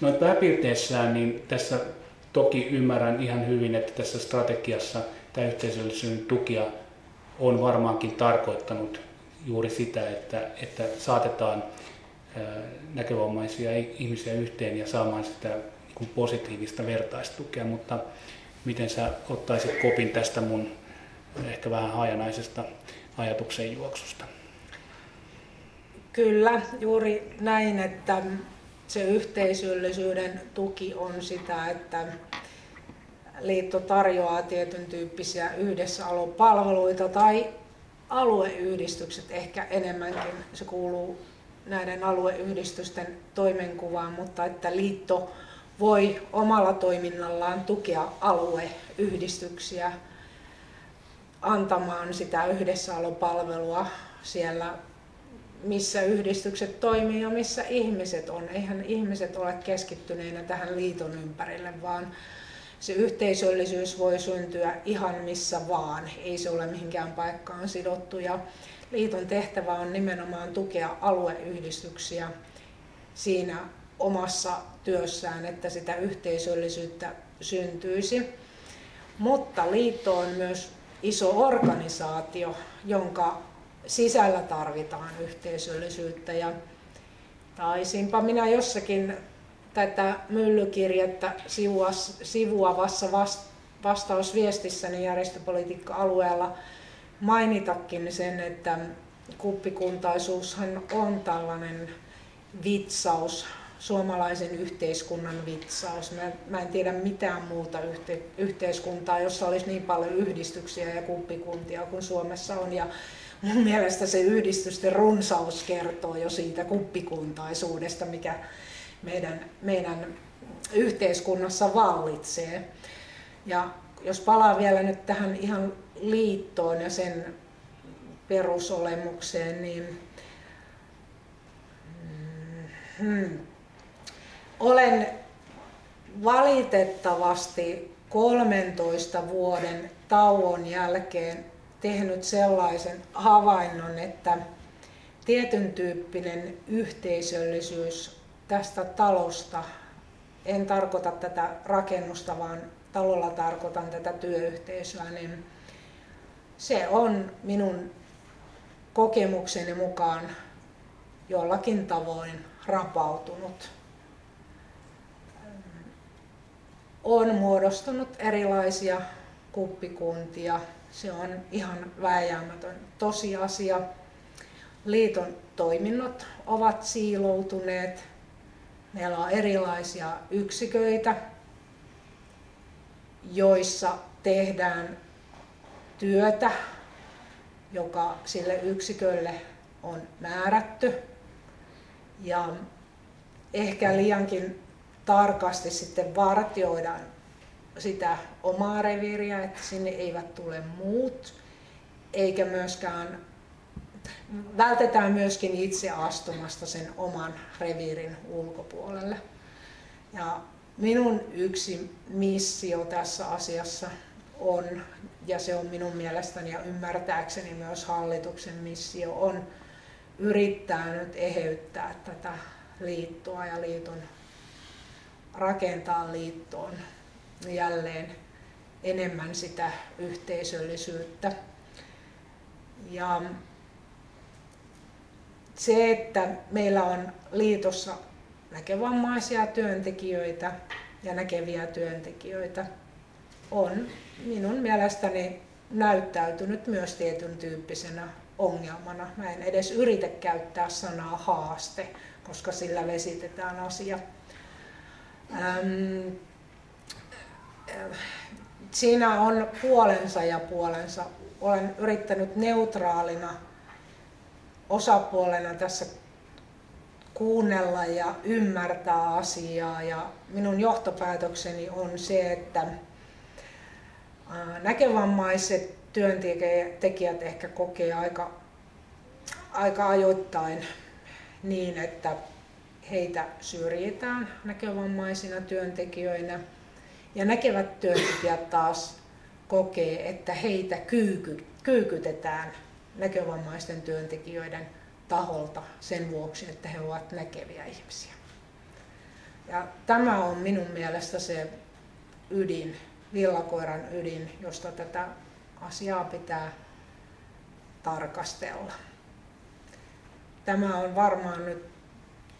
noin pääpiirteissään niin tässä toki ymmärrän ihan hyvin, että tässä strategiassa tämä yhteisöllisyyden tukia on varmaankin tarkoittanut juuri sitä, että, että saatetaan näkövammaisia ihmisiä yhteen ja saamaan sitä niin positiivista vertaistukea, mutta miten sä ottaisit kopin tästä mun ehkä vähän hajanaisesta ajatuksen juoksusta? Kyllä, juuri näin, että se yhteisöllisyyden tuki on sitä, että liitto tarjoaa tietyn tyyppisiä yhdessäolopalveluita tai alueyhdistykset ehkä enemmänkin. Se kuuluu näiden alueyhdistysten toimenkuvaan, mutta että liitto voi omalla toiminnallaan tukea alueyhdistyksiä antamaan sitä yhdessäolopalvelua siellä, missä yhdistykset toimii ja missä ihmiset on. Eihän ihmiset ole keskittyneinä tähän liiton ympärille, vaan se yhteisöllisyys voi syntyä ihan missä vaan, ei se ole mihinkään paikkaan sidottu. Ja liiton tehtävä on nimenomaan tukea alueyhdistyksiä siinä omassa työssään, että sitä yhteisöllisyyttä syntyisi. Mutta liitto on myös iso organisaatio, jonka sisällä tarvitaan yhteisöllisyyttä. Ja taisinpa minä jossakin tätä myllykirjettä sivuavassa vastausviestissäni järjestöpolitiikka-alueella mainitakin sen, että kuppikuntaisuushan on tällainen vitsaus, suomalaisen yhteiskunnan vitsaus. Mä, mä en tiedä mitään muuta yhte, yhteiskuntaa, jossa olisi niin paljon yhdistyksiä ja kuppikuntia kuin Suomessa on. Ja mun mielestä se yhdistysten runsaus kertoo jo siitä kuppikuntaisuudesta, mikä meidän, meidän yhteiskunnassa vallitsee. Ja jos palaan vielä nyt tähän ihan liittoon ja sen perusolemukseen, niin hmm, olen valitettavasti 13 vuoden tauon jälkeen tehnyt sellaisen havainnon, että tietyn tyyppinen yhteisöllisyys tästä talosta, en tarkoita tätä rakennusta, vaan talolla tarkoitan tätä työyhteisöä, niin se on minun kokemukseni mukaan jollakin tavoin rapautunut. On muodostunut erilaisia kuppikuntia. Se on ihan vääjäämätön tosiasia. Liiton toiminnot ovat siiloutuneet Meillä on erilaisia yksiköitä, joissa tehdään työtä, joka sille yksikölle on määrätty. Ja ehkä liiankin tarkasti sitten vartioidaan sitä omaa reviiriä, että sinne eivät tule muut, eikä myöskään vältetään myöskin itse astumasta sen oman reviirin ulkopuolelle. Ja minun yksi missio tässä asiassa on, ja se on minun mielestäni ja ymmärtääkseni myös hallituksen missio, on yrittää nyt eheyttää tätä liittoa ja liiton, rakentaa liittoon jälleen enemmän sitä yhteisöllisyyttä. Ja se, että meillä on liitossa näkövammaisia työntekijöitä ja näkeviä työntekijöitä, on minun mielestäni näyttäytynyt myös tietyn tyyppisenä ongelmana. Mä en edes yritä käyttää sanaa haaste, koska sillä vesitetään asia. Ähm, siinä on puolensa ja puolensa. Olen yrittänyt neutraalina osapuolena tässä kuunnella ja ymmärtää asiaa ja minun johtopäätökseni on se, että näkövammaiset työntekijät ehkä kokee aika, aika ajoittain niin, että heitä syrjitään näkövammaisina työntekijöinä ja näkevät työntekijät taas kokee, että heitä kyyky, kyykytetään näkövammaisten työntekijöiden taholta sen vuoksi, että he ovat näkeviä ihmisiä. Ja tämä on minun mielestä se ydin, villakoiran ydin, josta tätä asiaa pitää tarkastella. Tämä on varmaan nyt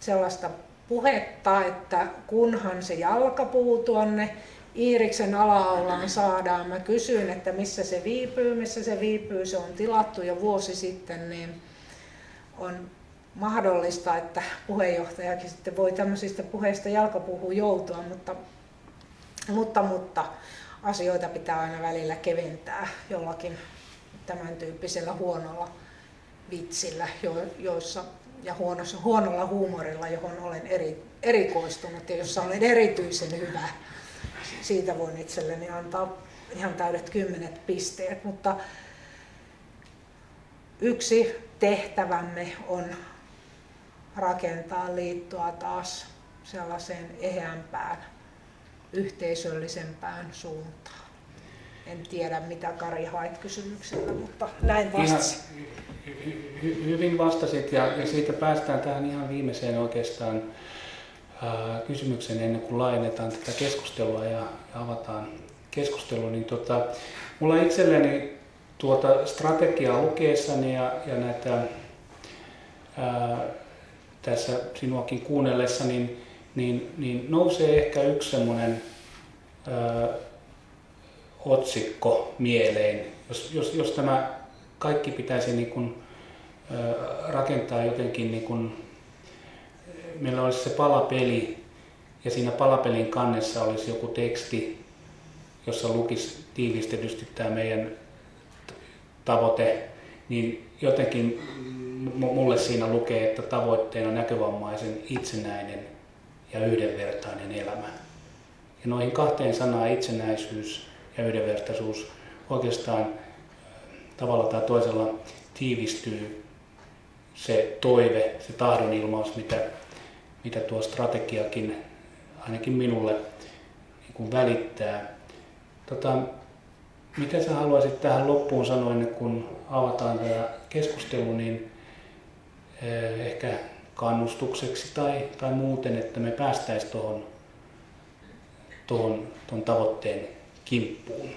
sellaista puhetta, että kunhan se jalkapuu tuonne Iiriksen alaaulaan saadaan. Mä kysyin, että missä se viipyy, missä se viipyy. Se on tilattu jo vuosi sitten, niin on mahdollista, että puheenjohtajakin sitten voi tämmöisistä puheista jalkapuuhun joutua, mutta, mutta, mutta asioita pitää aina välillä keventää jollakin tämän tyyppisellä huonolla vitsillä, jo, joissa, ja huonossa, huonolla huumorilla, johon olen eri, erikoistunut ja jossa olen erityisen hyvä. Siitä voin itselleni antaa ihan täydet kymmenet pisteet, mutta yksi tehtävämme on rakentaa liittoa taas sellaiseen eheämpään, yhteisöllisempään suuntaan. En tiedä, mitä Kari hait kysymyksellä, mutta näin vastasin. hy- hyvin vastasit ja, ja siitä päästään tähän ihan viimeiseen oikeastaan ää, kysymykseen ennen kuin laajennetaan tätä keskustelua ja, ja avataan keskustelu. Niin tota, mulla itselleni tuota strategiaa lukeessani ja, ja näitä ää, tässä sinuakin kuunnellessa, niin, niin, niin nousee ehkä yksi semmoinen otsikko mieleen, jos, jos, jos tämä kaikki pitäisi niin kuin, ää, rakentaa jotenkin, niin kuin, meillä olisi se palapeli ja siinä palapelin kannessa olisi joku teksti, jossa lukisi tiivistetysti tämä meidän tavoite, niin jotenkin mulle siinä lukee, että tavoitteena näkövammaisen itsenäinen ja yhdenvertainen elämä. Ja noihin kahteen sanaan itsenäisyys ja yhdenvertaisuus oikeastaan tavalla tai toisella tiivistyy se toive, se tahdonilmaus, mitä, mitä tuo strategiakin ainakin minulle niin kuin välittää. Tota, mitä sä haluaisit tähän loppuun sanoa ennen kuin avataan tämä keskustelu, niin eh, ehkä kannustukseksi tai, tai muuten, että me päästäisiin tuohon tuohon, tuon tavoitteen kimppuun?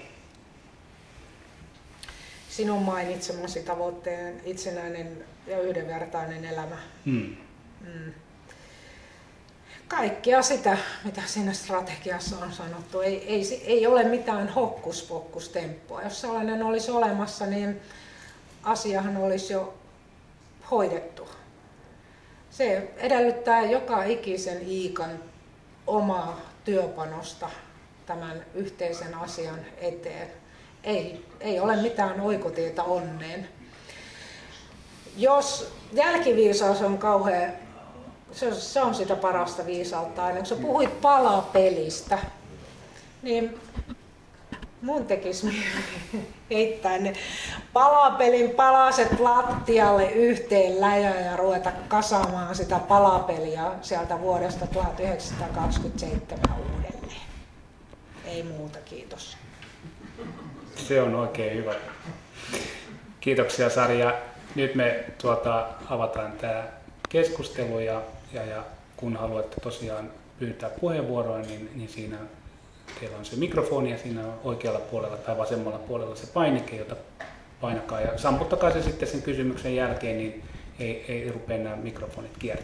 Sinun mainitsemasi tavoitteen itsenäinen ja yhdenvertainen elämä. Hmm. Hmm kaikkea sitä, mitä siinä strategiassa on sanottu. Ei, ei, ei ole mitään hokkuspokkustemppua. Jos sellainen olisi olemassa, niin asiahan olisi jo hoidettu. Se edellyttää joka ikisen iikan omaa työpanosta tämän yhteisen asian eteen. Ei, ei ole mitään oikotietä onneen. Jos jälkiviisaus on kauhean se, se on sitä parasta viisautta aina. Sä puhuit palapelistä, niin mun tekisi heittää ne palapelin palaset lattialle yhteen läjä ja ruveta kasaamaan sitä palapeliä sieltä vuodesta 1927 uudelleen. Kiitos. Se on oikein hyvä. Kiitoksia Sarja. Nyt me tuota, avataan tämä keskustelu ja, ja, ja kun haluatte tosiaan pyytää puheenvuoroa, niin, niin siinä teillä on se mikrofoni ja siinä on oikealla puolella tai vasemmalla puolella se painike, jota painakaa ja samputtakaa se sitten sen kysymyksen jälkeen, niin ei, ei rupea nämä mikrofonit kiertämään.